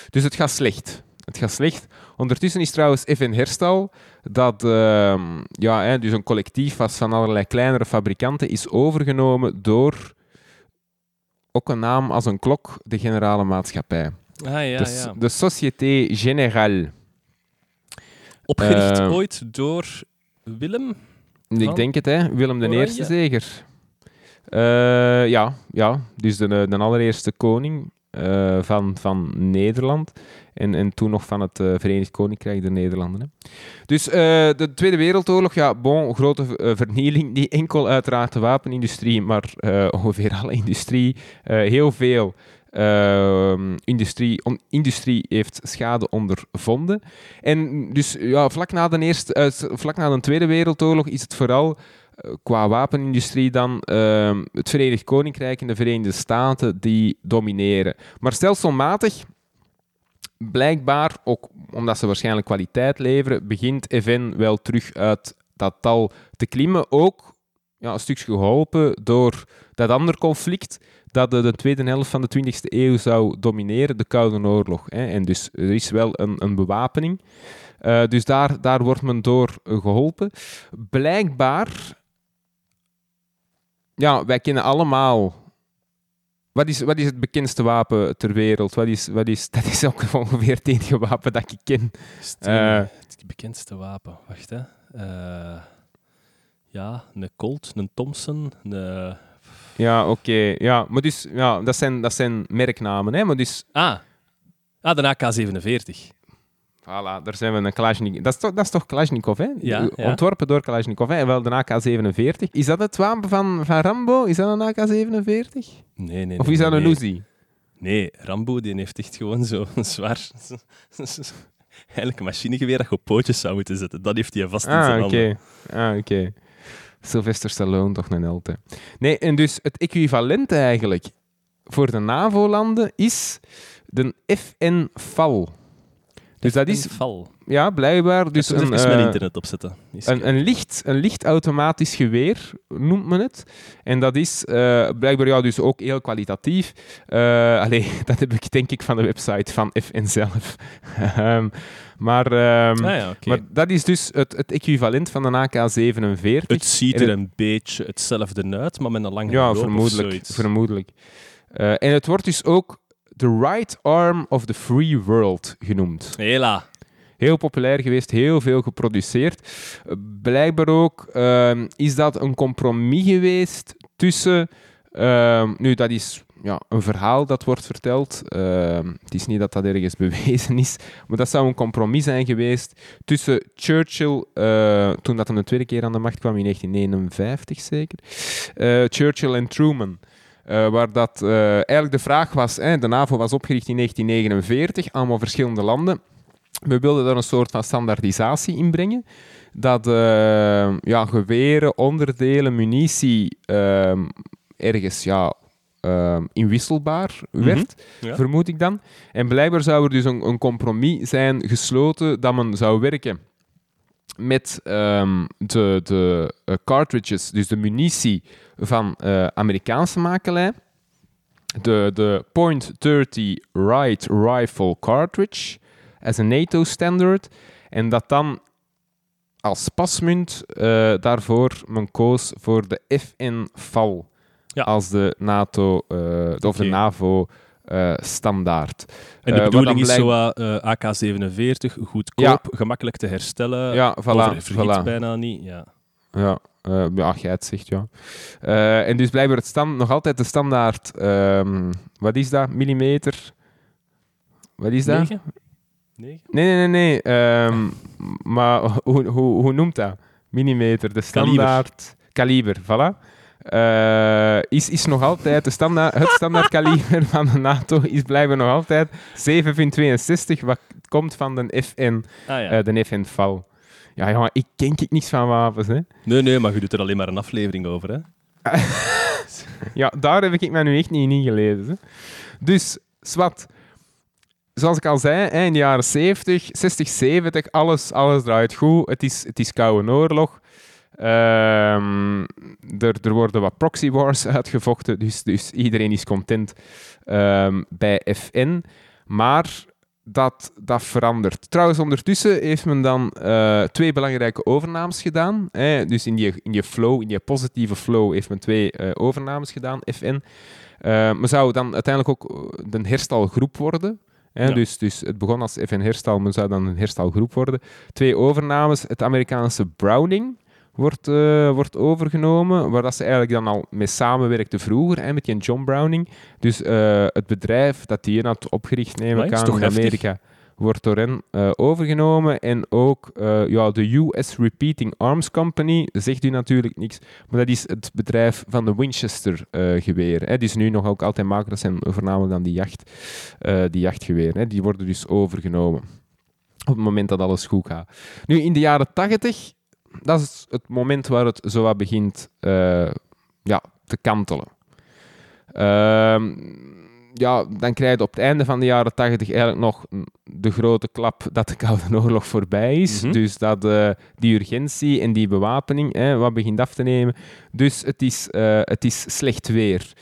Dus het gaat slecht. het gaat slecht. Ondertussen is trouwens FN Herstal, dat ehm, ja, hè, dus een collectief was van allerlei kleinere fabrikanten, is overgenomen door ook een naam als een klok, de Generale Maatschappij. Ah, ja, de, ja. de Société Générale. Opgericht Eh, ooit door Willem? Ik Van denk het, hè. Willem de? Eerste zeker. Eh, ja, ja, dus de, de allereerste koning eh, van, van Nederland. En, en toen nog van het eh, Verenigd Koninkrijk der Nederlanden. Hè. Dus eh, de Tweede Wereldoorlog, ja, bon, grote vernieling. Niet enkel uiteraard de wapenindustrie, maar ongeveer alle industrie. Heel veel ehm, industrie, industrie heeft schade ondervonden. En dus ja, vlak, na de eerste, vlak na de Tweede Wereldoorlog is het vooral qua wapenindustrie dan ehm, het Verenigd Koninkrijk en de Verenigde Staten die domineren. Maar stelselmatig, blijkbaar, ook omdat ze waarschijnlijk kwaliteit leveren, begint FN wel terug uit dat tal te klimmen. Ook ja, een stukje geholpen door dat ander conflict dat de, de tweede helft van de 20e eeuw zou domineren, de Koude Oorlog. Hè. En dus er is wel een, een bewapening. Eh, dus daar, daar wordt men door eh, geholpen. Blijkbaar, ja, wij kennen allemaal. Wat is, wat is het bekendste wapen ter wereld? Wat is, wat is, dat is ook ongeveer het enige wapen dat ik ken. Het, Eh. het bekendste wapen? Wacht, hè. Eh, ja, een Colt, een Thompson, een... Ja, oké. Ja, maar dus, ja, dat, zijn, dat zijn merknamen. Hè? Maar dus, Ah. ah, de AK-47. Voilà, daar zijn we een Kalashnikov. Dat is toch, dat is toch Kalashnikov, hè? Ja, ja. Ontworpen door Kalashnikov, hè? En wel de AK-47. Is dat het wapen van, van Rambo? Is dat een AK-47? Nee, nee, Of is dat een nee. Uzi? Nee, Rambo die heeft echt gewoon zo een zwaar... Eigenlijk een machinegeweer dat je op pootjes zou moeten zetten. Dat heeft hij vast in Ah, zijn oké. handen. Ah, oké. Sylvester Stallone, toch een held, hè. Nee, en dus het equivalent eigenlijk voor de NAVO-landen is de FN-FAL. Dus dat is, val. ja, blijkbaar... Dus een, even mijn eh, internet opzetten. Een, een, licht, een licht automatisch geweer noemt men het. En dat is eh, blijkbaar ja, dus ook heel kwalitatief. Eh allee, dat heb ik denk ik van de website van FN zelf. Ehm, maar, ehm, Ah ja, maar dat is dus het, het equivalent van een AK-47. Het ziet er het- een beetje hetzelfde uit, maar met een lange Ja, vermoedelijk. vermoedelijk. En het wordt dus ook the right arm of the free world genoemd. Hela. Heel populair geweest, heel veel geproduceerd. Eh, Blijkbaar ook ehm, is dat een compromis geweest tussen. ehm, nu, dat is ja, een verhaal dat wordt verteld. Ehm, het is niet dat dat ergens bewezen is, maar dat zou een compromis zijn geweest tussen Churchill, eh, toen dat hem de tweede keer aan de macht kwam in 1959 zeker, eh, Churchill en Truman. Eh, waar dat eh, eigenlijk de vraag was, hè, de NAVO was opgericht in 1949, allemaal verschillende landen. We wilden daar een soort van standaardisatie in brengen. Dat eh, ja, geweren, onderdelen, munitie ergens ja, inwisselbaar werd, Ja. vermoed ik dan. En blijkbaar zou er dus een, een compromis zijn gesloten dat men zou werken met ehm, de, de eh, cartridges, dus de munitie van eh, Amerikaanse makelij. De, de .30 Right Rifle Cartridge as een NATO-standard. En dat dan als pasmunt eh, daarvoor men koos voor de FN-FAL Ja. als de NATO of de Oké. NAVO-standaard. En de Eh, bedoeling is zo eh, AK-47, goedkoop, gemakkelijk te herstellen. ja, voilà. Voilà. bijna niet. Ja. Ja, eh ja, jij het zegt, ja. Eh, en dus blijkbaar het stand, nog altijd de standaard, ehm, wat is dat, millimeter? Wat is dat? Negen? Negen? Nee, nee, nee, nee. ehm, maar hoe, hoe, hoe noemt dat? Millimeter, de standaard... Kaliber, voilà. Eh, is, is nog altijd de standaard, het standaard kaliber van de NATO is blijkbaar nog altijd 7,62, wat komt van de FN, Ah ja. eh, de FN-FAL. Ja, jongen, ik ken ik niks van wapens, hè. nee, nee, maar je doet er alleen maar een aflevering over. Hè? Ja, daar heb ik mij nu echt niet in ingelezen. Hè. Dus, zwart. Zoals ik al zei, hè, in de jaren 70, 60, 70, alles, alles draait goed. Het is, het is koude oorlog. Ehm, er, er worden wat proxy wars uitgevochten, dus, dus iedereen is content ehm, bij FN. Maar dat, dat verandert. Trouwens, ondertussen heeft men dan eh, twee belangrijke overnames gedaan. Hè. Dus in die, in die flow, in die positieve flow, heeft men twee uh, overnames gedaan, FN. Uh, men zou dan uiteindelijk ook een herstalgroep worden. Hè. Ja. Dus, dus het begon als FN Herstal, men zou dan een herstalgroep worden. Twee overnames, het Amerikaanse Browning wordt, uh, wordt overgenomen, waar dat ze eigenlijk dan al mee samenwerkte vroeger, hè, met die John Browning. Dus uh, het bedrijf dat die had opgericht, neem ik aan, in Amerika, heftig. wordt door hen uh, overgenomen. En ook ja, de US Repeating Arms Company, zegt u natuurlijk niks, maar dat is het bedrijf van de Winchester geweer. Hè. Die is nu nog ook altijd maken, dat zijn voornamelijk dan die, jacht, die jachtgeweren. Hè. Die worden dus overgenomen op het moment dat alles goed gaat. Nu, in de jaren 80 dat is het moment waar het zo wat begint uh, ja, te kantelen. Uh, ja, dan krijg je op het einde van de jaren 80 eigenlijk nog de grote klap dat de Koude Oorlog voorbij is. Mm -hmm. Dus dat uh, die urgentie en die bewapening hè, wat begint af te nemen. Dus het is, uh, het is slecht weer.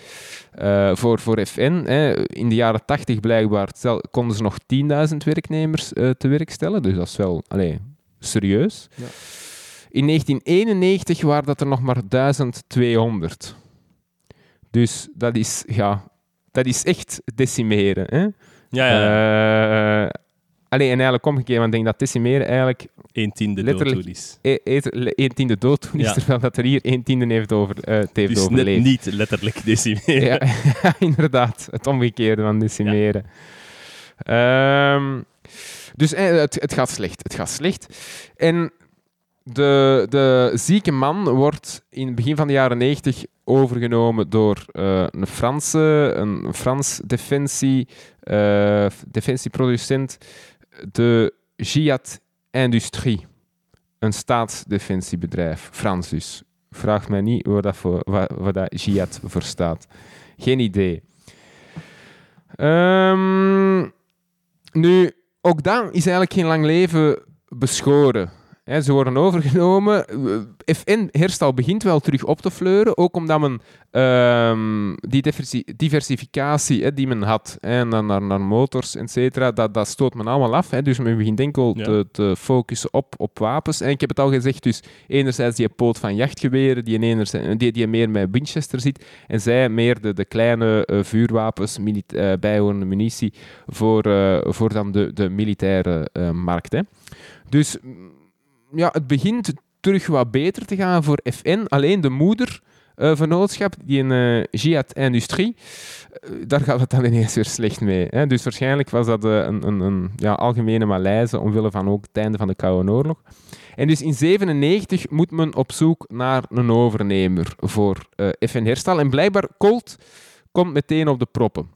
Uh, voor, voor FN. Hè. In de jaren 80 blijkbaar stel, konden ze nog 10.000 werknemers te werk stellen. Dus dat is wel allez, serieus. Ja. In 1991 waren dat er nog maar 1200. Dus dat is, ja, dat is echt decimeren. Hè? Ja, ja. Uh, Allee, en eigenlijk omgekeerd, want ik denk dat decimeren eigenlijk... Een tiende dooddoen is. E een tiende dooddoen is, terwijl dat er hier een tiende heeft, over, uh, het heeft dus overleefd. niet letterlijk decimeren. ja, inderdaad. Het omgekeerde van decimeren. Ja. Um, dus eh, het, het gaat slecht. Het gaat slecht. En de, de zieke man wordt in het begin van de jaren 90 overgenomen door uh, een Franse, een Frans defensie, uh, defensieproducent, de Giat Industrie. Een staatsdefensiebedrijf, Frans dus. Vraag mij niet waar dat, voor, waar, waar dat Giat voor staat. Geen idee. Um, nu, ook dan is eigenlijk geen lang leven beschoren. He, ze worden overgenomen. FN Herstal begint wel terug op te fleuren, ook omdat men um, die diversi diversificatie he, die men had, he, naar, naar, naar, motors, et cetera, dat, dat stoot men allemaal af. Dus men begint enkel ja. te, te, focussen op, op wapens. En ik heb het al gezegd, dus enerzijds die poot van jachtgeweren, die, enerzijds, die, die meer met Winchester zit, en zij meer de, de kleine uh, vuurwapens, uh, bijhorende munitie, voor, uh, voor dan de, de militaire markt. Dus ja, het begint terug wat beter te gaan voor FN. Alleen de moedervennootschap, uh, die in uh, Giat Industrie, uh, daar gaat het dan ineens weer slecht mee. Hè? Dus waarschijnlijk was dat een, een, een ja, algemene malaise omwille van ook het einde van de Koude Oorlog. En dus in 1997 moet men op zoek naar een overnemer voor FN Herstal. En blijkbaar Colt komt meteen op de proppen.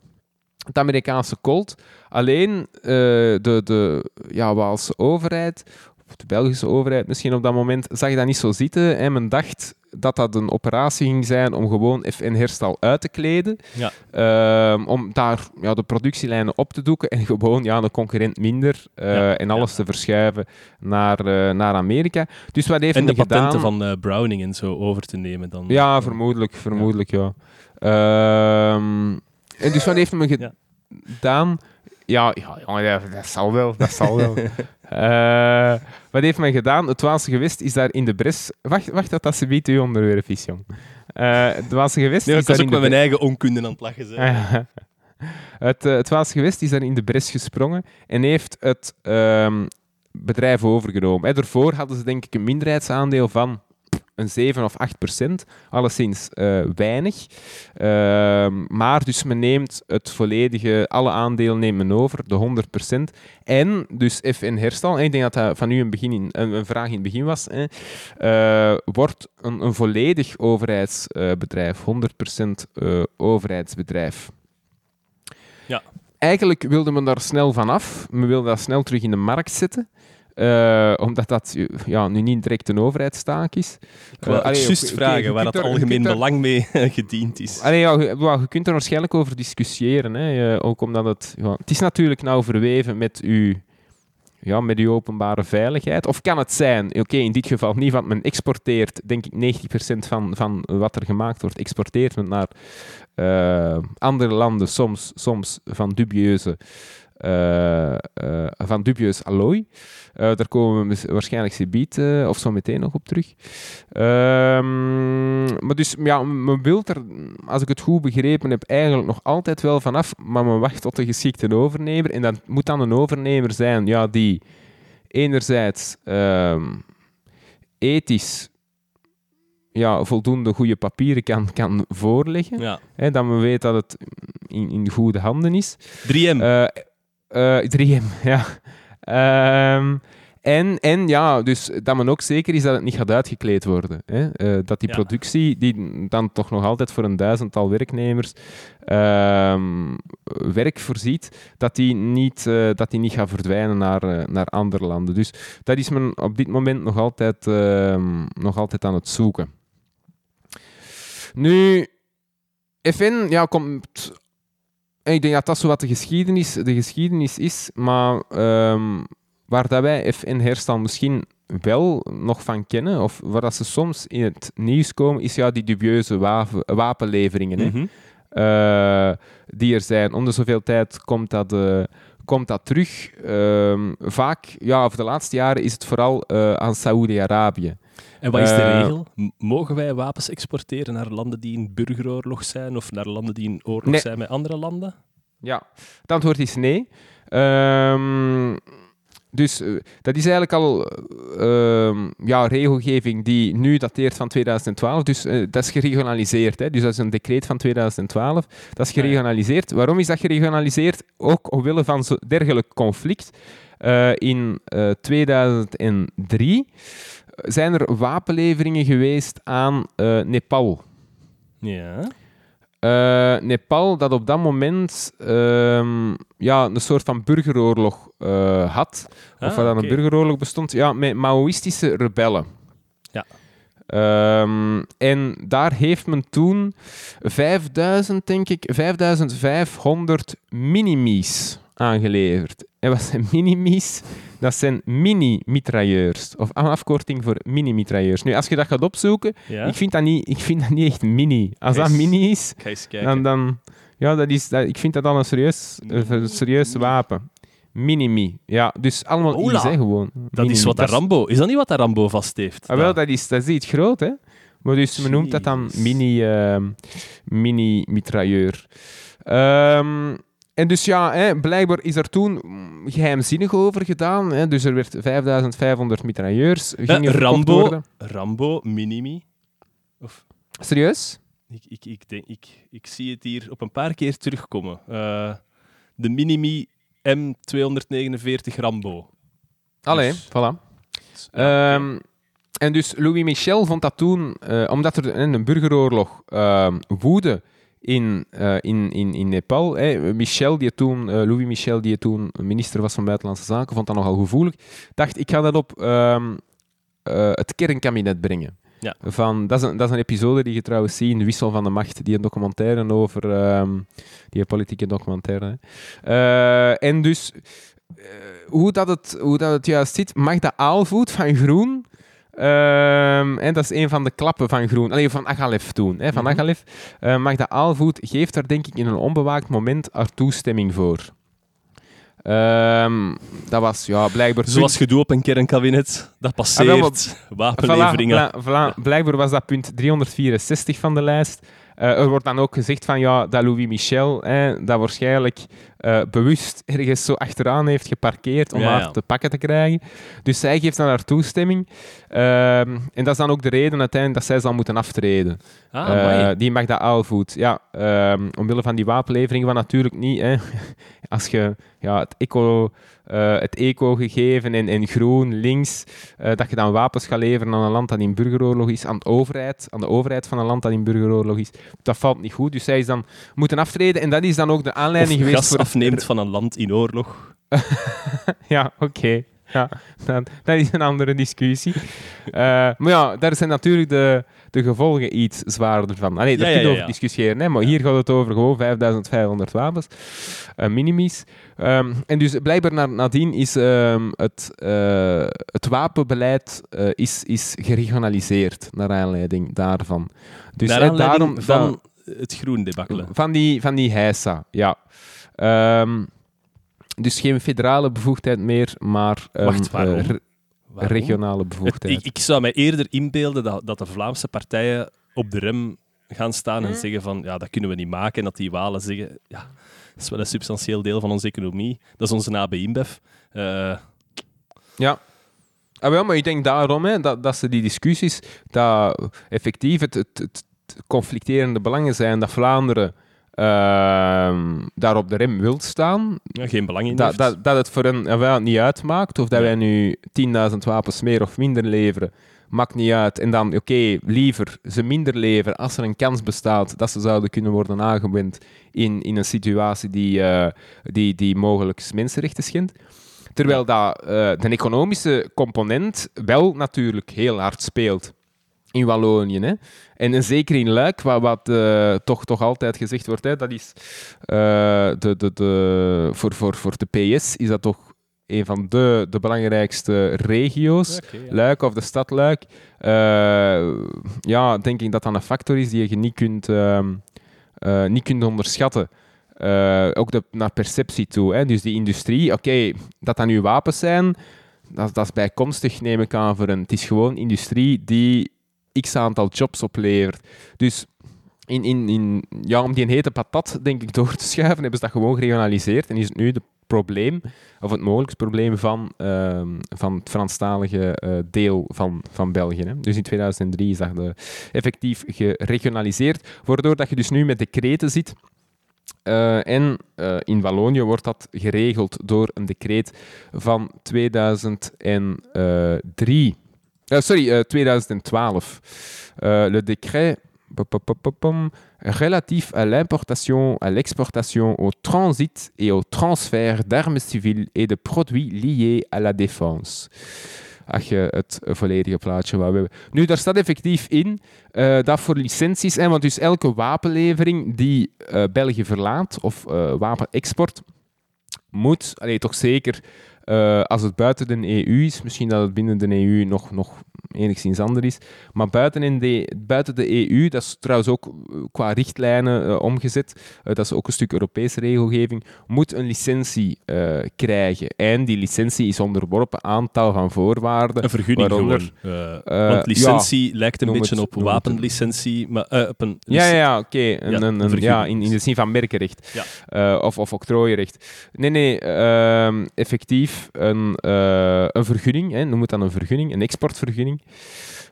Het Amerikaanse Colt. Alleen de, de ja, Waalse overheid de Belgische overheid misschien op dat moment, zag je dat niet zo zitten. En men dacht dat dat een operatie ging zijn om gewoon FN Herstal uit te kleden. Ja. Uh, om daar ja, de productielijnen op te doeken en gewoon ja, een concurrent minder uh, ja. en alles ja. te verschuiven naar, uh, naar Amerika. Dus wat heeft en de patenten gedaan? van uh, Browning en zo over te nemen dan. Ja, vermoedelijk, vermoedelijk ja. ja. Ehm, en dus wat heeft men gedaan? Ja, ja, ja, dat zal wel, dat zal wel. Uh, wat heeft men gedaan? Het Waalse gewest is daar in de bres... Wacht, wacht dat dat ze biedt uw onderwerp is, jong. Uh, het Waalse gewest nee, is ik was daar ook in met de mijn eigen onkunde aan het lachen. Zijn. het, uh, het Waalse gewest is daar in de bres gesprongen en heeft het um, bedrijf overgenomen. Hè, daarvoor hadden ze denk ik een minderheidsaandeel van een 7 of 8 procent, alleszins uh, weinig. Uh, maar dus men neemt het volledige, alle aandelen nemen over, de 100 procent. En dus FN Herstal, en ik denk dat dat van u een, begin in, een, een vraag in het begin was, hè, uh, wordt een, een, volledig overheidsbedrijf, 100 procent overheidsbedrijf. Ja. Eigenlijk wilde men daar snel vanaf. Men wilde dat snel terug in de markt zetten. Uh, omdat dat ja, nu niet direct een overheidstaak is. Ik wil uh, juist okay, vragen okay, waar dat er, algemeen belang mee gediend is. Allee, ja, je, je, kunt er waarschijnlijk over discussiëren. Hè. Ook omdat het... Ja, het is natuurlijk nauw verweven met uw, ja, met uw openbare veiligheid. Of kan het zijn, oké, okay, in dit geval niet, want men exporteert, denk ik, 90% van, van wat er gemaakt wordt, exporteert men naar andere landen, soms, soms van dubieuze eh, eh, van dubieus allooi. Eh, daar komen we waarschijnlijk eh, of zo meteen nog op terug. Ehm, maar dus, ja, men wil er, als ik het goed begrepen heb, eigenlijk nog altijd wel vanaf, maar men wacht tot de geschikte overnemer. En dat moet dan een overnemer zijn ja, die enerzijds ehm, ethisch ja, voldoende goede papieren kan, kan voorleggen. Ja. Hè, dat men weet dat het in, in goede handen is. 3M. Eh, eh, 3M, ja. Ehm, en, en ja, dus dat men ook zeker is dat het niet gaat uitgekleed worden. Hè? Eh, dat die Ja. productie, die dan toch nog altijd voor een duizendtal werknemers ehm, werk voorziet, dat die niet, eh, dat die niet gaat verdwijnen naar, naar andere landen. Dus dat is men op dit moment nog altijd, ehm, nog altijd aan het zoeken. Nu, FN ja, komt en ik denk dat dat zo wat de geschiedenis, de geschiedenis is, maar ehm, waar dat wij FN Herstal misschien wel nog van kennen, of waar dat ze soms in het nieuws komen, is ja die dubieuze wapen, wapenleveringen. hè Mhm. eh, die er zijn. Om de zoveel tijd komt dat, eh, komt dat terug. Ehm, vaak, ja, over de laatste jaren is het vooral eh, aan Saoedi-Arabië. En wat is de Eh, regel? Mogen wij wapens exporteren naar landen die in burgeroorlog zijn of naar landen die in oorlog Nee. zijn met andere landen? Ja, het antwoord is nee. Ehm, dus eh, dat is eigenlijk al ehm, ja, regelgeving die nu dateert van 2012. Dus eh, dat is geregionaliseerd. Hè? Dus dat is een decreet van 2012. Dat is ja. geregionaliseerd. Waarom is dat geregionaliseerd? Ook omwille van dergelijk conflict. In eh, 2003 zijn er wapenleveringen geweest aan eh, Nepal. Ja. Eh, Nepal, dat op dat moment ehm, ja, een soort van burgeroorlog eh, had, of Ah, waar dan oké. een burgeroorlog bestond, ja, met Maoïstische rebellen. Ja. Ehm, en daar heeft men toen 5000, denk ik, 5500 minimis aangeleverd. En wat zijn minimis? Dat zijn mini-mitrailleurs, of een afkorting voor mini-mitrailleurs. Nu, als je dat gaat opzoeken, ja? ik, vind dat niet, ik vind dat niet echt mini. Als dat mini is, dan, dan ja, dat is, dat, ik vind dat al een serieus, een serieus wapen. Minimi. Ja, dus allemaal Ola. hè, gewoon. dat is wat dat Rambo... Is dat niet wat dat Rambo vast heeft? Ah, wel, dat is, dat is iets groot, hè. Maar dus men noemt dat dan mini, ehm, mini-mitrailleur. Ehm, en dus ja, hè, blijkbaar is er toen geheimzinnig over gedaan. Hè, dus er werd 5500 mitrailleurs. Eh, gingen Rambo. Rambo, Minimi. Of, Serieus? ik, ik, ik, denk, ik, ik zie het hier op een paar keer terugkomen. Eh, de Minimi M249 Rambo. Allee, Dus- voilà. Ja, Ehm, en dus Louis Michel vond dat toen, eh, omdat er een, burgeroorlog ehm, woedde in, eh, in, in, in Nepal. Michel, die toen, eh, Louis Michel, die toen minister was van Buitenlandse Zaken, vond dat nogal gevoelig. Dacht, ik ga dat op ehm, eh, het kernkabinet brengen. Ja. Van, dat, is een, dat is een episode die je trouwens ziet in De Wissel van de Macht, die een documentaire over... ehm, die een politieke documentaire. en dus hoe, dat het, hoe dat het juist zit, Magda Aalvoet van Groen. Ehm, en dat is een van de klappen van Groen. Alleen van Agalef toen. Hè, van Mhm. Agalef. Eh, Magda Aalvoet geeft daar denk ik in een onbewaakt moment haar toestemming voor. Ehm, dat was ja, blijkbaar... Zoals gedoe op een kernkabinet, dat passeert. Ah, wel, Wapenleveringen. Voilà, voilà, voilà. Blijkbaar was dat punt 364 van de lijst. Eh, er wordt dan ook gezegd van ja, dat Louis Michel hè, dat waarschijnlijk eh, bewust ergens zo achteraan heeft geparkeerd om Ja, haar ja. te pakken te krijgen. Dus zij geeft dan haar toestemming. Ehm, en dat is dan ook de reden uiteindelijk dat zij zal moeten aftreden. Ah, Eh, die Magda Aalvoet. Ja, ehm, omwille van die wapenlevering, wat natuurlijk niet. Hè, als je ja, het eco... eh, het eco-gegeven en, en groen, links, eh, dat je dan wapens gaat leveren aan een land dat in burgeroorlog is, aan de overheid, aan de overheid van een land dat in burgeroorlog is, dat valt niet goed. Dus zij is dan moeten aftreden en dat is dan ook de Of aanleiding geweest gas voor... afneemt van een land in oorlog. Ja, oké. Ja, dat, dat is een andere discussie. Eh, maar ja, daar zijn natuurlijk de, de gevolgen iets zwaarder van. Allee, daar Ja, kun je ja, ja, over discussiëren, hè, maar hier gaat het over gewoon 5500 wapens, eh, minimis. Ehm, en dus blijkbaar na, nadien is ehm, het, eh, het wapenbeleid eh, is, is geregionaliseerd naar aanleiding daarvan. Dus Naar aanleiding daarom, van het groen debakkelen. van die, van die heisa, ja. Ehm, Dus geen federale bevoegdheid meer, maar um, Wacht, waarom? uh, Waarom? regionale Het- bevoegdheid. ik, ik zou mij eerder inbeelden dat, dat de Vlaamse partijen op de rem gaan staan en zeggen van ja, dat kunnen we niet maken. En dat die Walen zeggen ja, dat is wel een substantieel deel van onze economie. Dat is onze AB InBev. Eh, Ja. Ah, wel, maar ik denk daarom hè, dat, dat ze die discussies, dat effectief het, het, het conflicterende belangen zijn, dat Vlaanderen ehm, daar op de rem wil staan, ja, geen belang in dat, dat, dat het voor hen eh, wel niet uitmaakt of dat Ja. wij nu 10.000 wapens meer of minder leveren, maakt niet uit. En dan, oké, liever ze minder leveren als er een kans bestaat dat ze zouden kunnen worden aangewend in, in een situatie die, eh, die, die mogelijk mensenrechten schendt. Terwijl dat, eh, de economische component wel natuurlijk heel hard speelt in Wallonië. Hè? En, en zeker in Luik, wat, wat eh, toch, toch altijd gezegd wordt, hè, dat is eh, de, de, de, voor, voor, voor de PS is dat toch een van de, de belangrijkste regio's. Ja. Luik of de stad Luik. Eh, ja, denk ik dat dat een factor is die je niet kunt, ehm, eh, niet kunt onderschatten. Ook de, naar perceptie toe. Hè. Dus die industrie, oké, dat dat nu wapens zijn, dat, dat is bijkomstig, neem ik aan, voor een... Het is gewoon industrie die x aantal jobs oplevert. Dus in, in, in, ja, om die hete patat, denk ik, door te schuiven, hebben ze dat gewoon geregionaliseerd. En is het nu het probleem, of het mogelijk probleem van, ehm, van het Franstalige eh, deel van, van België. Hè. Dus in 2003 is dat de, effectief geregionaliseerd, waardoor dat je dus nu met decreten zit. Eh, en eh, in Wallonië wordt dat geregeld door een decreet van 2003. Eh, sorry, eh, 2012. Eh, le décret relatif à l'importation, à l'exportation, au transit et au transfert d'armes civiles et de produits liés à la défense. Je het volledige plaatje wou hebben. Nu, daar staat effectief in eh, dat voor licenties, hè, want dus elke wapenlevering die eh, België verlaat of eh, wapenexport, moet, allee, toch zeker eh, als het buiten de EU is, misschien dat het binnen de EU nog, nog enigszins anders is, maar buiten, in de, buiten de EU, dat is trouwens ook eh, qua richtlijnen eh, omgezet, dat is ook een stuk Europese regelgeving, moet een licentie krijgen. En die licentie is onderworpen aan tal van voorwaarden. Een vergunning waaronder- gewoon. Want licentie lijkt een beetje het- op wapenlicentie, maar op een Ja, ja, oké. Ja, een- een een- vergunning Ja, in, in de zin van merkenrecht. Ja. Of, of octrooirecht. Nee, nee. ehm, een, eh, een vergunning. Hè, noem het dan een vergunning. Een exportvergunning.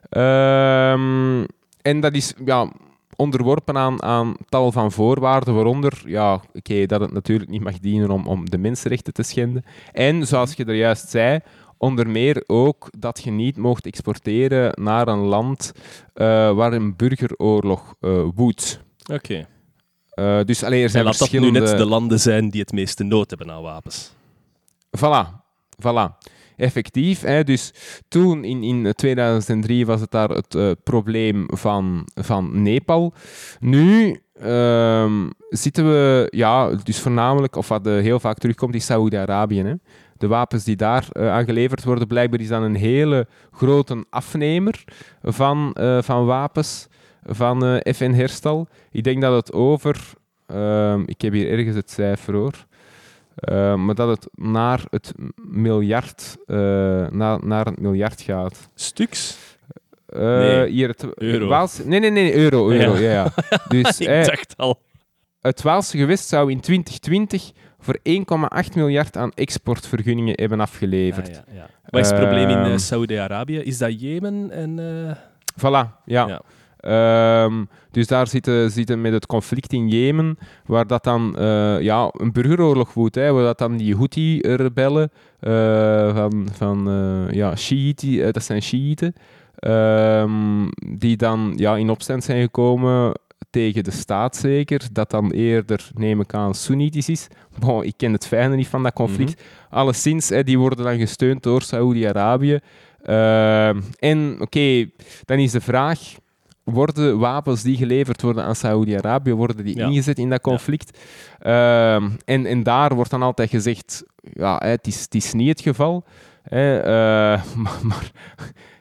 Ehm, en dat is ja, onderworpen aan, aan tal van voorwaarden, waaronder ja, oké, dat het natuurlijk niet mag dienen om, om de mensenrechten te schenden. En, zoals je er juist zei, onder meer ook dat je niet mocht exporteren naar een land eh, waar een burgeroorlog eh, woedt. Oké. Dus alleen er En zijn laat dat nu verschillende... net de landen zijn die het meeste nood hebben aan wapens. Voilà, voilà. Effectief. Hè? Dus toen in, in 2003 was het daar het eh, probleem van, van Nepal. Nu ehm, zitten we, ja, dus voornamelijk, of wat eh, heel vaak terugkomt, is Saoedi-Arabië. De wapens die daar eh, aan geleverd worden, blijkbaar is dan een hele grote afnemer van, van wapens van FN Herstal. Ik denk dat het over, ehm, ik heb hier ergens het cijfer hoor, uh, maar dat het naar het miljard, uh, na, naar het miljard gaat. Stuks? Uh, nee, hier het, euro. Waalse, nee, nee, nee, euro. euro ja. Ja, ja. Dus, ik eh, dacht al. Het Waalse gewest zou in 2020 voor 1,8 miljard aan exportvergunningen hebben afgeleverd. Ah, ja, ja. Wat is het probleem in Saudi-Arabië? Is dat Jemen en... Uh... Voilà, ja. Ja. Um, dus daar zitten, zitten met het conflict in Jemen, waar dat dan uh, ja, een burgeroorlog woedt, hè, waar dat dan die Houthi-rebellen uh, van, van uh, ja, Shiite, dat zijn Shiiten, um, die dan ja, in opstand zijn gekomen tegen de staat zeker, dat dan eerder, neem ik aan, Soenitisch is. Bon, ik ken het fijne niet van dat conflict. Mm -hmm. Alleszins, hè, die worden dan gesteund door Saoedi-Arabië. Uh, en oké, okay, dan is de vraag, worden wapens die geleverd worden aan Saoedi-Arabië, worden die ja. ingezet in dat conflict? Ja. Uh, en, en daar wordt dan altijd gezegd, ja, het is, het is niet het geval. Hè, uh, maar, maar,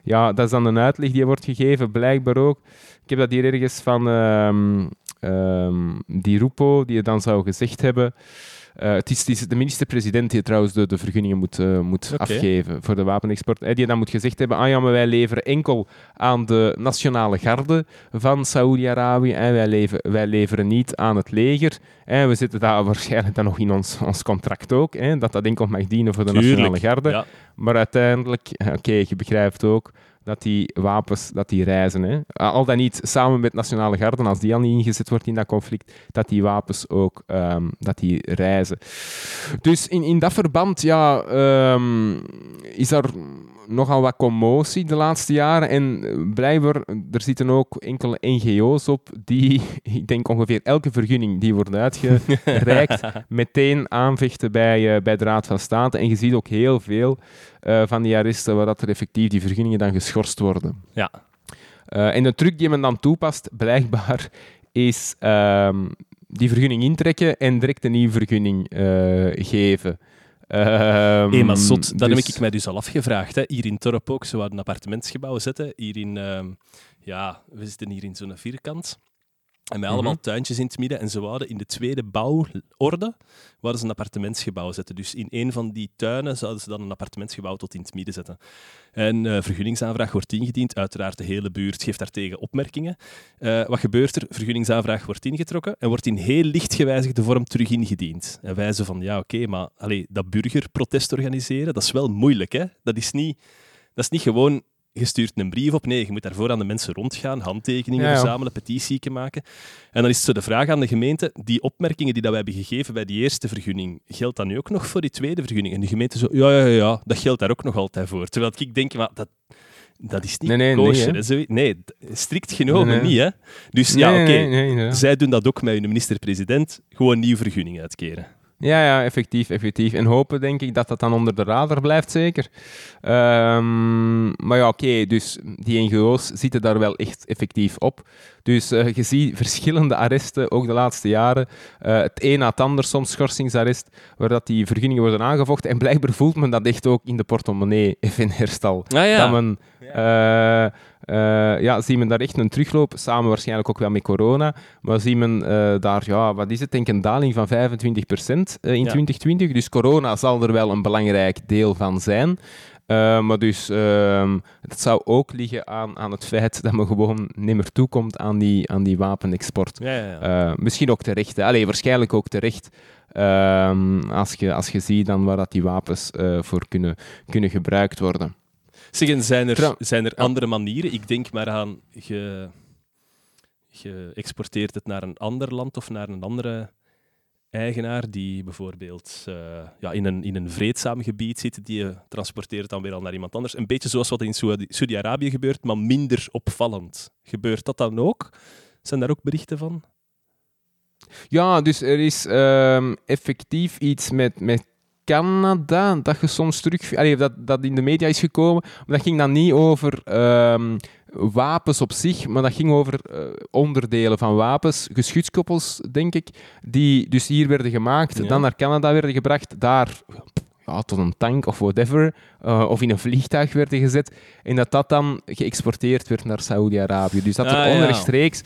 ja, dat is dan een uitleg die wordt gegeven, blijkbaar ook. Ik heb dat hier ergens van, um, ehm, die Rupo, die dan zou gezegd hebben... eh, het, is, het is de minister-president die trouwens de, de vergunningen moet, eh, moet afgeven voor de wapenexport. Eh, die dan moet gezegd hebben, ah ja, maar wij leveren enkel aan de nationale garde van Saoedi-Arabië en wij, leven, wij leveren niet aan het leger. En we zitten daar waarschijnlijk dan nog in ons, ons contract ook, hè, dat dat enkel mag dienen voor de Tuurlijk, nationale garde. Ja. Maar uiteindelijk, oké, je begrijpt ook dat die wapens dat die reizen. Hè. Al dan niet samen met nationale garden, als die al niet ingezet wordt in dat conflict, dat die wapens ook ehm, dat die reizen. Dus in, in dat verband ja, ehm, is er nogal wat commotie de laatste jaren. En eh, blijkbaar, er zitten ook enkele NGO's op die, ik denk ongeveer elke vergunning die wordt uitgereikt, meteen aanvechten bij, eh, bij de Raad van State. En je ziet ook heel veel eh, van die arresten waar dat er effectief die vergunningen dan geschorst worden. Ja. En de truc die men dan toepast, blijkbaar, is ehm, die vergunning intrekken en direct een nieuwe vergunning geven. Hé, maar zot, dat dus- heb ik mij dus al afgevraagd. Hè. Hier in Torp ook, ze een appartementsgebouw zetten. Hier in, ehm, ja, we zitten hier in zo'n vierkant. En met Mhm. allemaal tuintjes in het midden. En ze wouden in de tweede bouworde wouden ze een appartementsgebouw zetten. Dus in een van die tuinen zouden ze dan een appartementsgebouw tot in het midden zetten. En eh vergunningsaanvraag wordt ingediend. Uiteraard, de hele buurt geeft daartegen opmerkingen. Eh, wat gebeurt er? Vergunningsaanvraag wordt ingetrokken en wordt in heel licht gewijzigde vorm terug ingediend. En wij zo van, ja oké, maar allee, dat burgerprotest organiseren, dat is wel moeilijk. Hè? Dat, is niet, dat is niet gewoon, je stuurt een brief op. Nee, je moet daarvoor aan de mensen rondgaan, handtekeningen Ja, ja. verzamelen, petitieken maken. En dan is het zo de vraag aan de gemeente, die opmerkingen die dat we hebben gegeven bij die eerste vergunning, geldt dat nu ook nog voor die tweede vergunning? En de gemeente zo, ja, ja, ja, dat geldt daar ook nog altijd voor. Terwijl ik denk, maar dat... Dat is niet Nee, nee, nee, kosher, nee, strikt genomen Nee, niet. Hè? Dus ja, oké. Zij doen dat ook met hun minister-president. Gewoon een nieuwe vergunning uitkeren. Ja, ja, effectief, effectief. En hopen, denk ik, dat dat dan onder de radar blijft, zeker. Ehm, maar ja, oké, dus die NGO's zitten daar wel echt effectief op. Dus eh, je ziet verschillende arresten, ook de laatste jaren. Eh, het een na het ander, soms schorsingsarrest, waar dat die vergunningen worden aangevochten. En blijkbaar voelt men dat echt ook in de portemonnee, FNR-stal. Ah ja. Dat men, eh, eh, ja, zie men daar echt een terugloop, samen waarschijnlijk ook wel met corona. Maar zie men eh, daar, ja, wat is het, denk ik een daling van 25% eh, in Ja. 2020. Dus corona zal er wel een belangrijk deel van zijn. Maar dus, ehm, het zou ook liggen aan, aan het feit dat men gewoon niet meer toekomt aan die, aan die wapenexport. Ja, ja, ja. Misschien ook terecht. Hè. Allee, waarschijnlijk ook terecht. Ehm, als, je, als je ziet dan waar dat die wapens voor kunnen, kunnen gebruikt worden. Zijn er, zijn er Ja. andere manieren? Ik denk maar aan, je, je exporteert het naar een ander land of naar een andere eigenaar die bijvoorbeeld eh, ja, in, een, in een vreedzaam gebied zit, die je transporteert dan weer al naar iemand anders. Een beetje zoals wat in Saudi- Saudi-Arabië gebeurt, maar minder opvallend. Gebeurt dat dan ook? Zijn daar ook berichten van? Ja, dus er is ehm, effectief iets met, met Canada dat je soms terug... Allee, dat, dat in de media is gekomen. Maar dat ging dan niet over ehm, wapens op zich, maar dat ging over eh, onderdelen van wapens, geschutskoppels, denk ik, die dus hier werden gemaakt, Ja. dan naar Canada werden gebracht, daar ja, tot een tank of whatever, eh, of in een vliegtuig werden gezet, en dat dat dan geëxporteerd werd naar Saoedi-Arabië. Dus dat Ah, er ja. onrechtstreeks...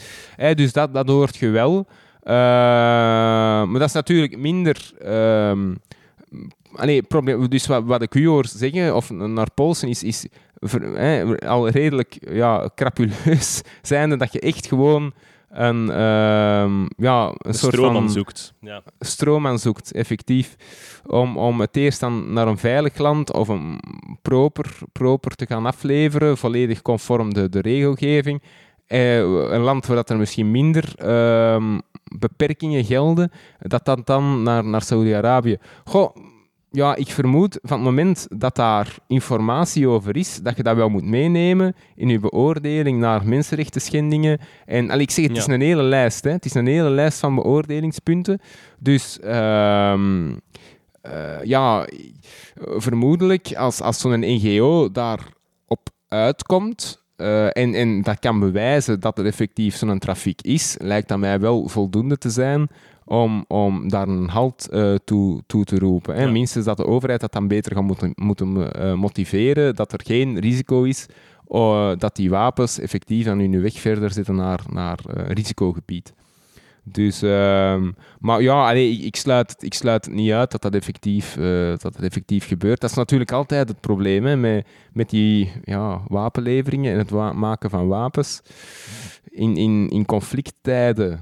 dus dat, dat hoort je wel. Eh, maar dat is natuurlijk minder... ehm allee, probleem, dus wat, wat ik u hoor zeggen, of naar Polsen, is, is ver- hè, al redelijk ja, crapuleus zijnde dat je echt gewoon een, ehm, ja, een Een soort stroom van aan zoekt. Ja. stroom aan zoekt, effectief. Om, om het eerst dan naar een veilig land of een proper, proper te gaan afleveren, volledig conform de, de regelgeving. Eh, een land waar dat er misschien minder ehm, beperkingen gelden, dat dat dan naar, naar Saudi-Arabië. Goh, ja, ik vermoed van het moment dat daar informatie over is, dat je dat wel moet meenemen in je beoordeling naar mensenrechten schendingen. En allee, ik zeg, het is een hele lijst. Hè. Het is een hele lijst van beoordelingspunten. Dus ehm, eh, ja, vermoedelijk als, als zo'n NGO daarop uitkomt eh, en, en dat kan bewijzen dat er effectief zo'n trafiek is, lijkt dat mij wel voldoende te zijn om, om daar een halt eh, toe, toe te roepen. Hè. Ja. Minstens dat de overheid dat dan beter gaat moeten, moeten eh, motiveren, dat er geen risico is dat die wapens effectief aan hun weg verder zitten naar, naar risicogebied. Dus, ehm, maar ja, allee, ik, sluit, het- ik sluit het niet uit dat dat effectief, eh, dat dat effectief gebeurt. Dat is natuurlijk altijd het probleem hè, met, met die ja, wapenleveringen en het wa- maken van wapens. In, in, in conflicttijden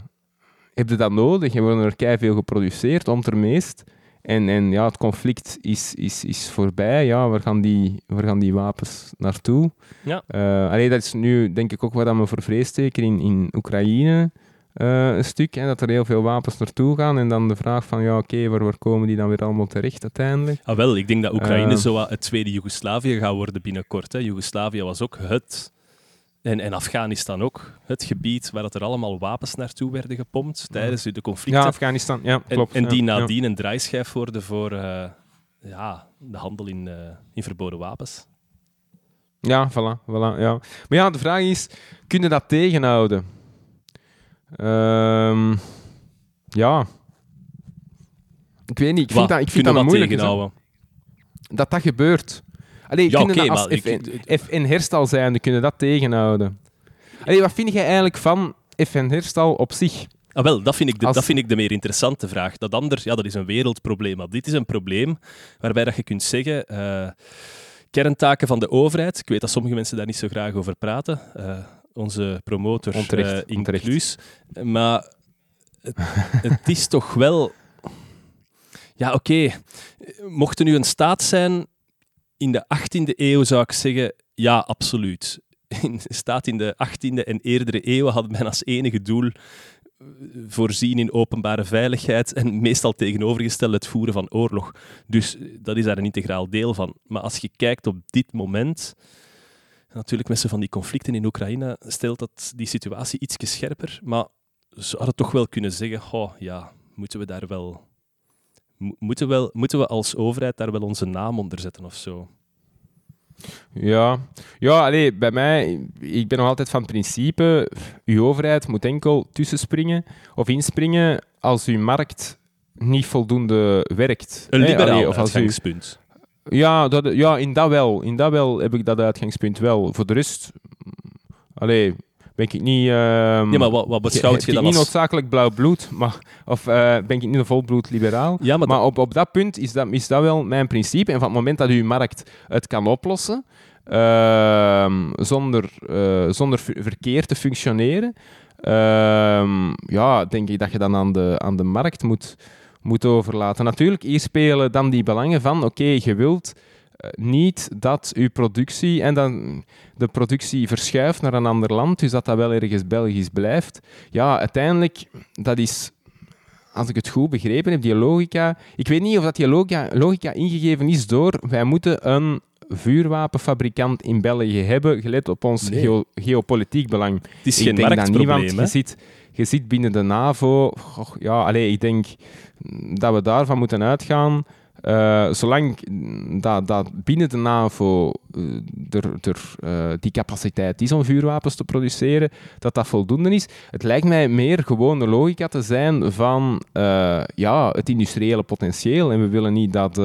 heb je dat nodig. Er worden er kei veel geproduceerd, om ter meest. En, en ja, het conflict is, is, is voorbij. Ja, waar, gaan die, waar gaan die wapens naartoe? Ja. Allee, dat is nu denk ik ook wat we voor vrees steken in, in Oekraïne. Eh, een stuk, hè, dat er heel veel wapens naartoe gaan. En dan de vraag van, ja, oké, waar, waar komen die dan weer allemaal terecht uiteindelijk? Ah, wel, ik denk dat Oekraïne Eh. zo het tweede Joegoslavië gaat worden binnenkort. Hè. Joegoslavië was ook het, en, en Afghanistan ook, het gebied waar dat er allemaal wapens naartoe werden gepompt tijdens de conflicten. Ja, Afghanistan, ja, en, klopt. en die ja, ja. nadien een draaischijf worden voor eh, ja, de handel in, in verboden wapens. Ja, voilà, voilà, ja. Maar ja, de vraag is, kun je dat tegenhouden? Ehm, ja. Ik weet niet, ik vind Wat dat, ik vind dat een moeilijke tegenhouden? dat dat gebeurt. Allee, Ja, kunnen oké, dat als FN, FN herstal zijnde, kunnen dat tegenhouden? Allee, wat vind jij eigenlijk van FN herstal op zich? Ah, wel, dat vind, ik de, Als- dat vind ik de meer interessante vraag. Dat anders, ja, dat is een wereldprobleem. Maar dit is een probleem waarbij dat je kunt zeggen... eh, kerntaken van de overheid. Ik weet dat sommige mensen daar niet zo graag over praten. Eh, onze promotor Onterecht, eh, onterecht. inclus. Maar het, het is toch wel... Ja, oké. Mocht er nu een staat zijn in de 18e eeuw, zou ik zeggen, ja, absoluut. In de staat in de 18e en eerdere eeuwen had men als enige doel eh, voorzien in openbare veiligheid en meestal tegenovergesteld het voeren van oorlog. Dus eh, dat is daar een integraal deel van. Maar als je kijkt op dit moment, natuurlijk met van die conflicten in Oekraïne, stelt dat die situatie iets scherper. Maar ze hadden toch wel kunnen zeggen, oh ja, moeten we daar wel... mo- Moeten, wel, moeten we als overheid daar wel onze naam onder zetten of zo? Ja, ja allee, bij mij, ik ben nog altijd van principe, uw overheid moet enkel tussenspringen of inspringen als uw markt niet voldoende werkt. Een liberaal allee, of als u. ja, dat, ja, in dat wel. In dat wel heb ik dat uitgangspunt wel. Voor de rest, allee, ben ik niet... ehm, Ja, maar wat, wat beschouwt je ik dan niet als... noodzakelijk blauw bloed, maar, of eh, ben ik niet een volbloed liberaal. Ja, maar, Maar op, op dat punt is dat, is dat wel mijn principe. En van het moment dat uw markt het kan oplossen, ehm, zonder, eh, zonder ver- verkeerd te functioneren, ehm, ja, denk ik dat je dan aan de, aan de markt moet, moet overlaten. Natuurlijk, hier spelen dan die belangen van, oké, je wilt eh, niet dat uw productie en dan de productie verschuift naar een ander land, dus dat dat wel ergens Belgisch blijft. Ja, uiteindelijk, dat is als ik het goed begrepen heb, die logica. Ik weet niet of dat die logica, logica ingegeven is door wij moeten een vuurwapenfabrikant in België hebben, gelet op ons Nee. geo- geopolitiek belang. het is ik geen denk dat marktprobleem. je hè. Je zit binnen de NAVO. Ja, allee, ik denk dat we daarvan moeten uitgaan. Eh, zolang dat, dat binnen de NAVO eh, eh, die capaciteit is om vuurwapens te produceren, dat dat voldoende is. Het lijkt mij meer gewone logica te zijn van ja, het industriële potentieel. En we willen niet dat,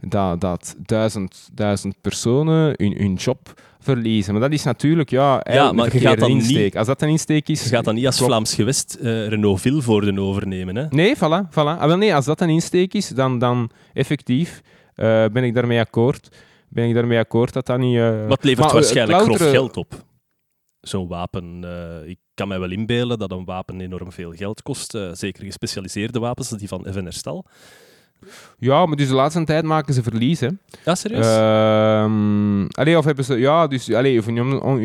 dat, dat duizend, duizend personen hun job verliezen. Maar dat is natuurlijk ja, eigenlijk maar een je gaat niet- insteek. Als dat een insteek is... Je gaat dan niet als klopt. Vlaams gewest eh Renault Vilvoorde overnemen. Hè? Nee, voilà. voilà. Ah, wel, nee, als dat een insteek is, dan, dan effectief eh, ben ik daarmee akkoord. Ben ik daarmee akkoord dat dat niet... eh, Maar het levert maar, waarschijnlijk grof geld op. Zo'n wapen, ik kan mij wel inbeelden dat een wapen enorm veel geld kost. zeker gespecialiseerde wapens, die van Even Herstal. Ja, maar dus de laatste tijd maken ze verlies, hè. Ja, serieus? Ehm allee, of hebben ze, ja, dus allee, of hun,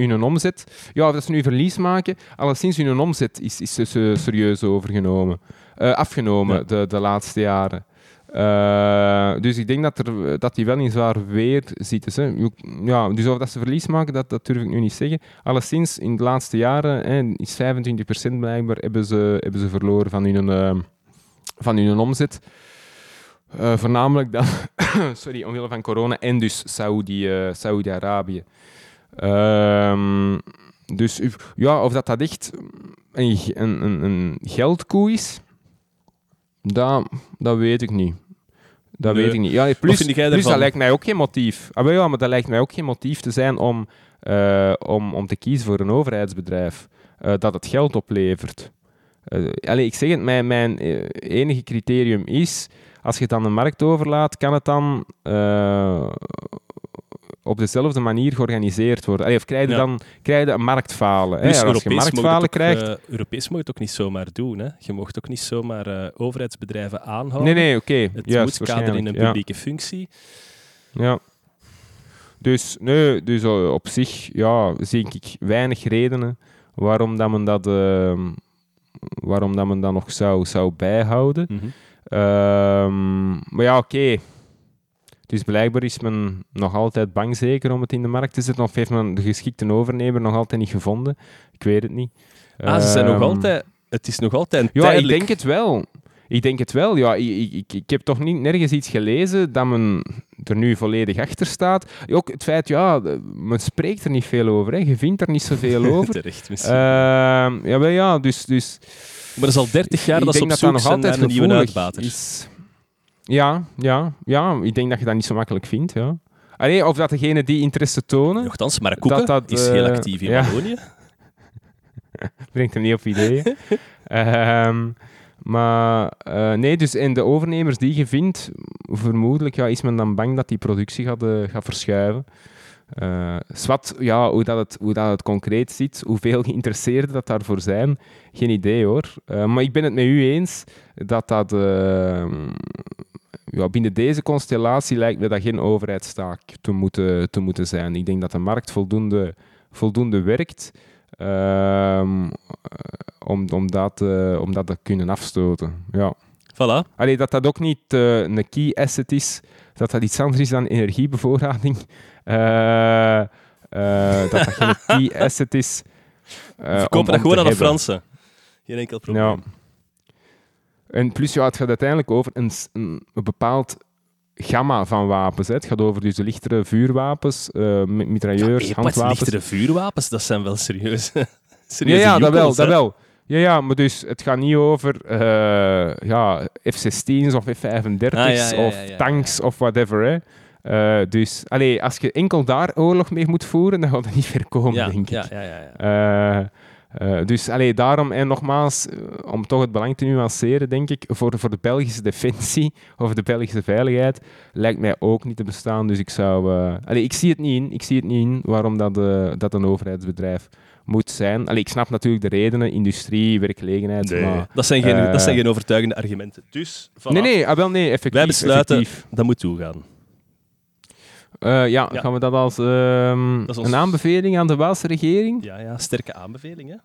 hun omzet, ja, of dat ze nu verlies maken, alleszins hun omzet is, is dus, eh, serieus overgenomen, Eh, afgenomen Ja. de, de laatste jaren. Eh, dus ik denk dat, er, dat die wel in zwaar weer zitten. Hè. Ja, dus of dat ze verlies maken, dat, dat durf ik nu niet zeggen. Alleszins in de laatste jaren hè, is 25% blijkbaar hebben ze, hebben ze verloren van hun, eh, van hun omzet. Eh, voornamelijk dan, sorry, omwille van corona en dus Saudi, eh, Saudi-Arabië. Ehm, dus u- ja, of dat, dat echt een, een, een, geldkoe is, dat, dat weet ik niet. Dat Nee. weet ik niet. Ja, plus, plus dat lijkt mij ook geen motief. Ah, wel ja, maar dat lijkt mij ook geen motief te zijn om, eh, om, om te kiezen voor een overheidsbedrijf. dat het geld oplevert. allee, ik zeg het, mijn, mijn enige criterium is, als je het aan de markt overlaat, kan het dan eh, op dezelfde manier georganiseerd worden? Allee, of krijg je Ja. dan krijg je een marktfalen? hè? Als je Europees mag marktfalen het ook, krijgt... eh, Europees mag het ook niet zomaar doen. Hè. Je mag ook niet zomaar eh, overheidsbedrijven aanhouden. nee, nee, oké. Het juist, moet kaderen in een ja. publieke functie. Ja. Dus, nee, dus op zich ja, zie ik weinig redenen waarom dat men dat, ehm, waarom dat, men dat nog zou, zou bijhouden. Mhm. Ehm, maar ja, oké. Dus blijkbaar is men nog altijd bang zeker om het in de markt te zetten. Of heeft men de geschikte overnemer nog altijd niet gevonden? Ik weet het niet. Ah, ze zijn nog Ehm, altijd... Het is nog altijd een ja, tijdelijk... ik denk het wel. Ik denk het wel. Ja, ik, ik, ik, heb toch niet nergens iets gelezen dat men er nu volledig achter staat. Ook het feit, ja, men spreekt er niet veel over. Hè. Je vindt er niet zoveel over. Terecht, misschien. Ehm ja, wel ja, dus... dus maar dat is al 30 jaar ik dat ze op dat dat zoek nog altijd een nieuwe uitbater. is. Ja, ja, ja, ik denk dat je dat niet zo makkelijk vindt. Ja. Allee, of dat degene die interesse tonen, Nochtans, maar Koeken dat dat, is heel eh, actief in ja. Wallonië. brengt hem niet op ideeën. Ehm, maar eh, nee, dus in de overnemers die je vindt, vermoedelijk ja, is men dan bang dat die productie gaat, eh, gaat verschuiven. Eh, zwart, ja, hoe, dat het, hoe dat het concreet zit, hoeveel geïnteresseerden dat daarvoor zijn, geen idee hoor. Eh, maar ik ben het met u eens dat dat eh, ja, binnen deze constellatie lijkt me dat geen overheidstaak te moeten, te moeten zijn. Ik denk dat de markt voldoende, voldoende werkt ehm, eh, om, om, dat, om dat te kunnen afstoten. Ja. Voilà. Allee, dat dat ook niet een key asset is, dat dat iets anders is dan energiebevoorrading. Eh, eh, dat dat geen key asset is. eh, We om- kopen dat gewoon aan de. Fransen. Geen enkel probleem. Ja. En plus, ja, het gaat uiteindelijk over een, een, een bepaald gamma van wapens. Hè. Het gaat over dus de lichtere vuurwapens, mi- mitrailleurs, Ja, handwapens. lichtere vuurwapens, dat zijn wel serieuze, Ja, ja, dat wel, dat wel. Ja, ja, maar dus het gaat niet over ja, F-16's of F-35's Ah, ja, of tanks of whatever. Hè. Eh, dus allee, als je enkel daar oorlog mee moet voeren, dan gaat het niet ver komen, Ja, denk ik. ja, ja, ja, ja. Eh, eh, dus allee, daarom, en nogmaals, om toch het belang te nuanceren, denk ik, voor, voor de Belgische defensie of de Belgische veiligheid, lijkt mij ook niet te bestaan. Dus ik zou... eh, allee, ik zie het niet in. Ik zie het niet in waarom dat, eh, dat een overheidsbedrijf moet zijn. Allee, ik snap natuurlijk de redenen, industrie, werkgelegenheid, maar... dat, zijn geen, dat zijn geen overtuigende argumenten. Dus, voilà. Nee, nee, ah, wel, nee, effectief. Wij besluiten- effectief. dat moet toegaan. Eh, ja, Ja. gaan we dat als ehm, Dat is ons- een aanbeveling aan de Waalse regering? Ja, ja, sterke aanbevelingen.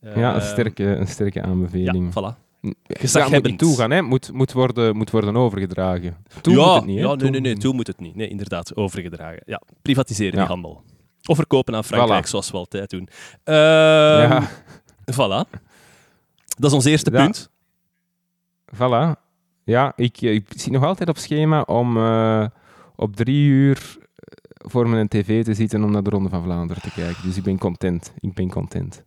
Ja, een Eh, sterke, een sterke Ja, aanbeveling. voilà. Ja, moet Gezaghebbend. niet toegaan, hè. Moet, moet, worden, moet worden overgedragen. Toe ja, moet het niet, hè. ja, nee, nee, nee, toe moet het niet. Nee, inderdaad, overgedragen. Ja, privatiseren Ja. die handel. Of verkopen aan Frankrijk, Voilà. zoals we altijd doen. Ehm, Ja, Voilà. Dat is ons eerste Ja. punt. voilà. Ja, ik, ik zit nog altijd op schema om eh, op drie uur eh, voor mijn tv te zitten om naar de Ronde van Vlaanderen te kijken. Dus ik ben content. Ik ben content.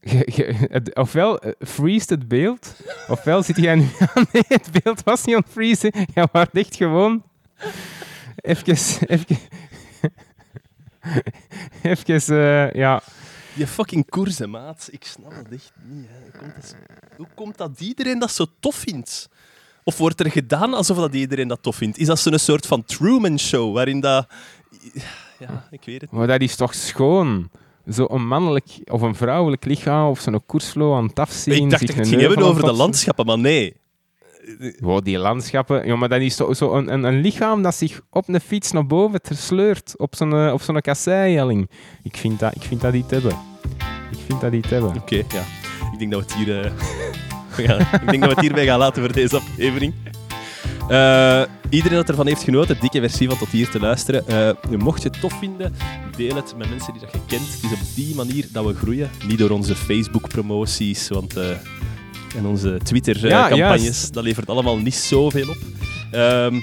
Je- ofwel eh, freeze het beeld, ofwel zit jij nu aan. Nee, het beeld was niet aan het freezen. Ja, maar echt gewoon. Even. Even. Even, eh, ja. Je fucking koersen, maat. Ik snap het echt niet. Hè. Komt hoe komt dat iedereen dat zo tof vindt? Of wordt er gedaan alsof dat iedereen dat tof vindt? Is dat zo'n soort van Truman-show, waarin dat... Ja, ik weet het niet. Maar dat is toch schoon? Zo'n mannelijk of een vrouwelijk lichaam of zo'n koersflow aan het afzien. Ik dacht dat het ging hebben over de landschappen, maar nee. Wow, die landschappen. Ja, maar dat is zo, zo een, een, een lichaam dat zich op een fiets naar boven sleurt op zo'n, eh, op zo'n kasseihelling. Ik vind dat, ik vind dat niet hebben. Ik vind dat niet hebben. Oké, ja. Ik denk dat we het hier... eh, gaan- ik denk dat we het hierbij gaan laten voor deze aflevering. Eh, iedereen dat ervan heeft genoten, dikke versie van tot hier te luisteren. Eh, mocht je het tof vinden, deel het met mensen die dat je kent. Het is op die manier dat we groeien. Niet door onze Facebook-promoties want, eh, en onze Twitter-campagnes. dat levert allemaal niet zoveel op. Ehm,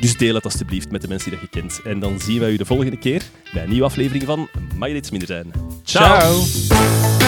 dus deel het alstublieft met de mensen die dat je kent. En dan zien wij u de volgende keer bij een nieuwe aflevering van Mag je iets minder zijn. Ciao. Ciao.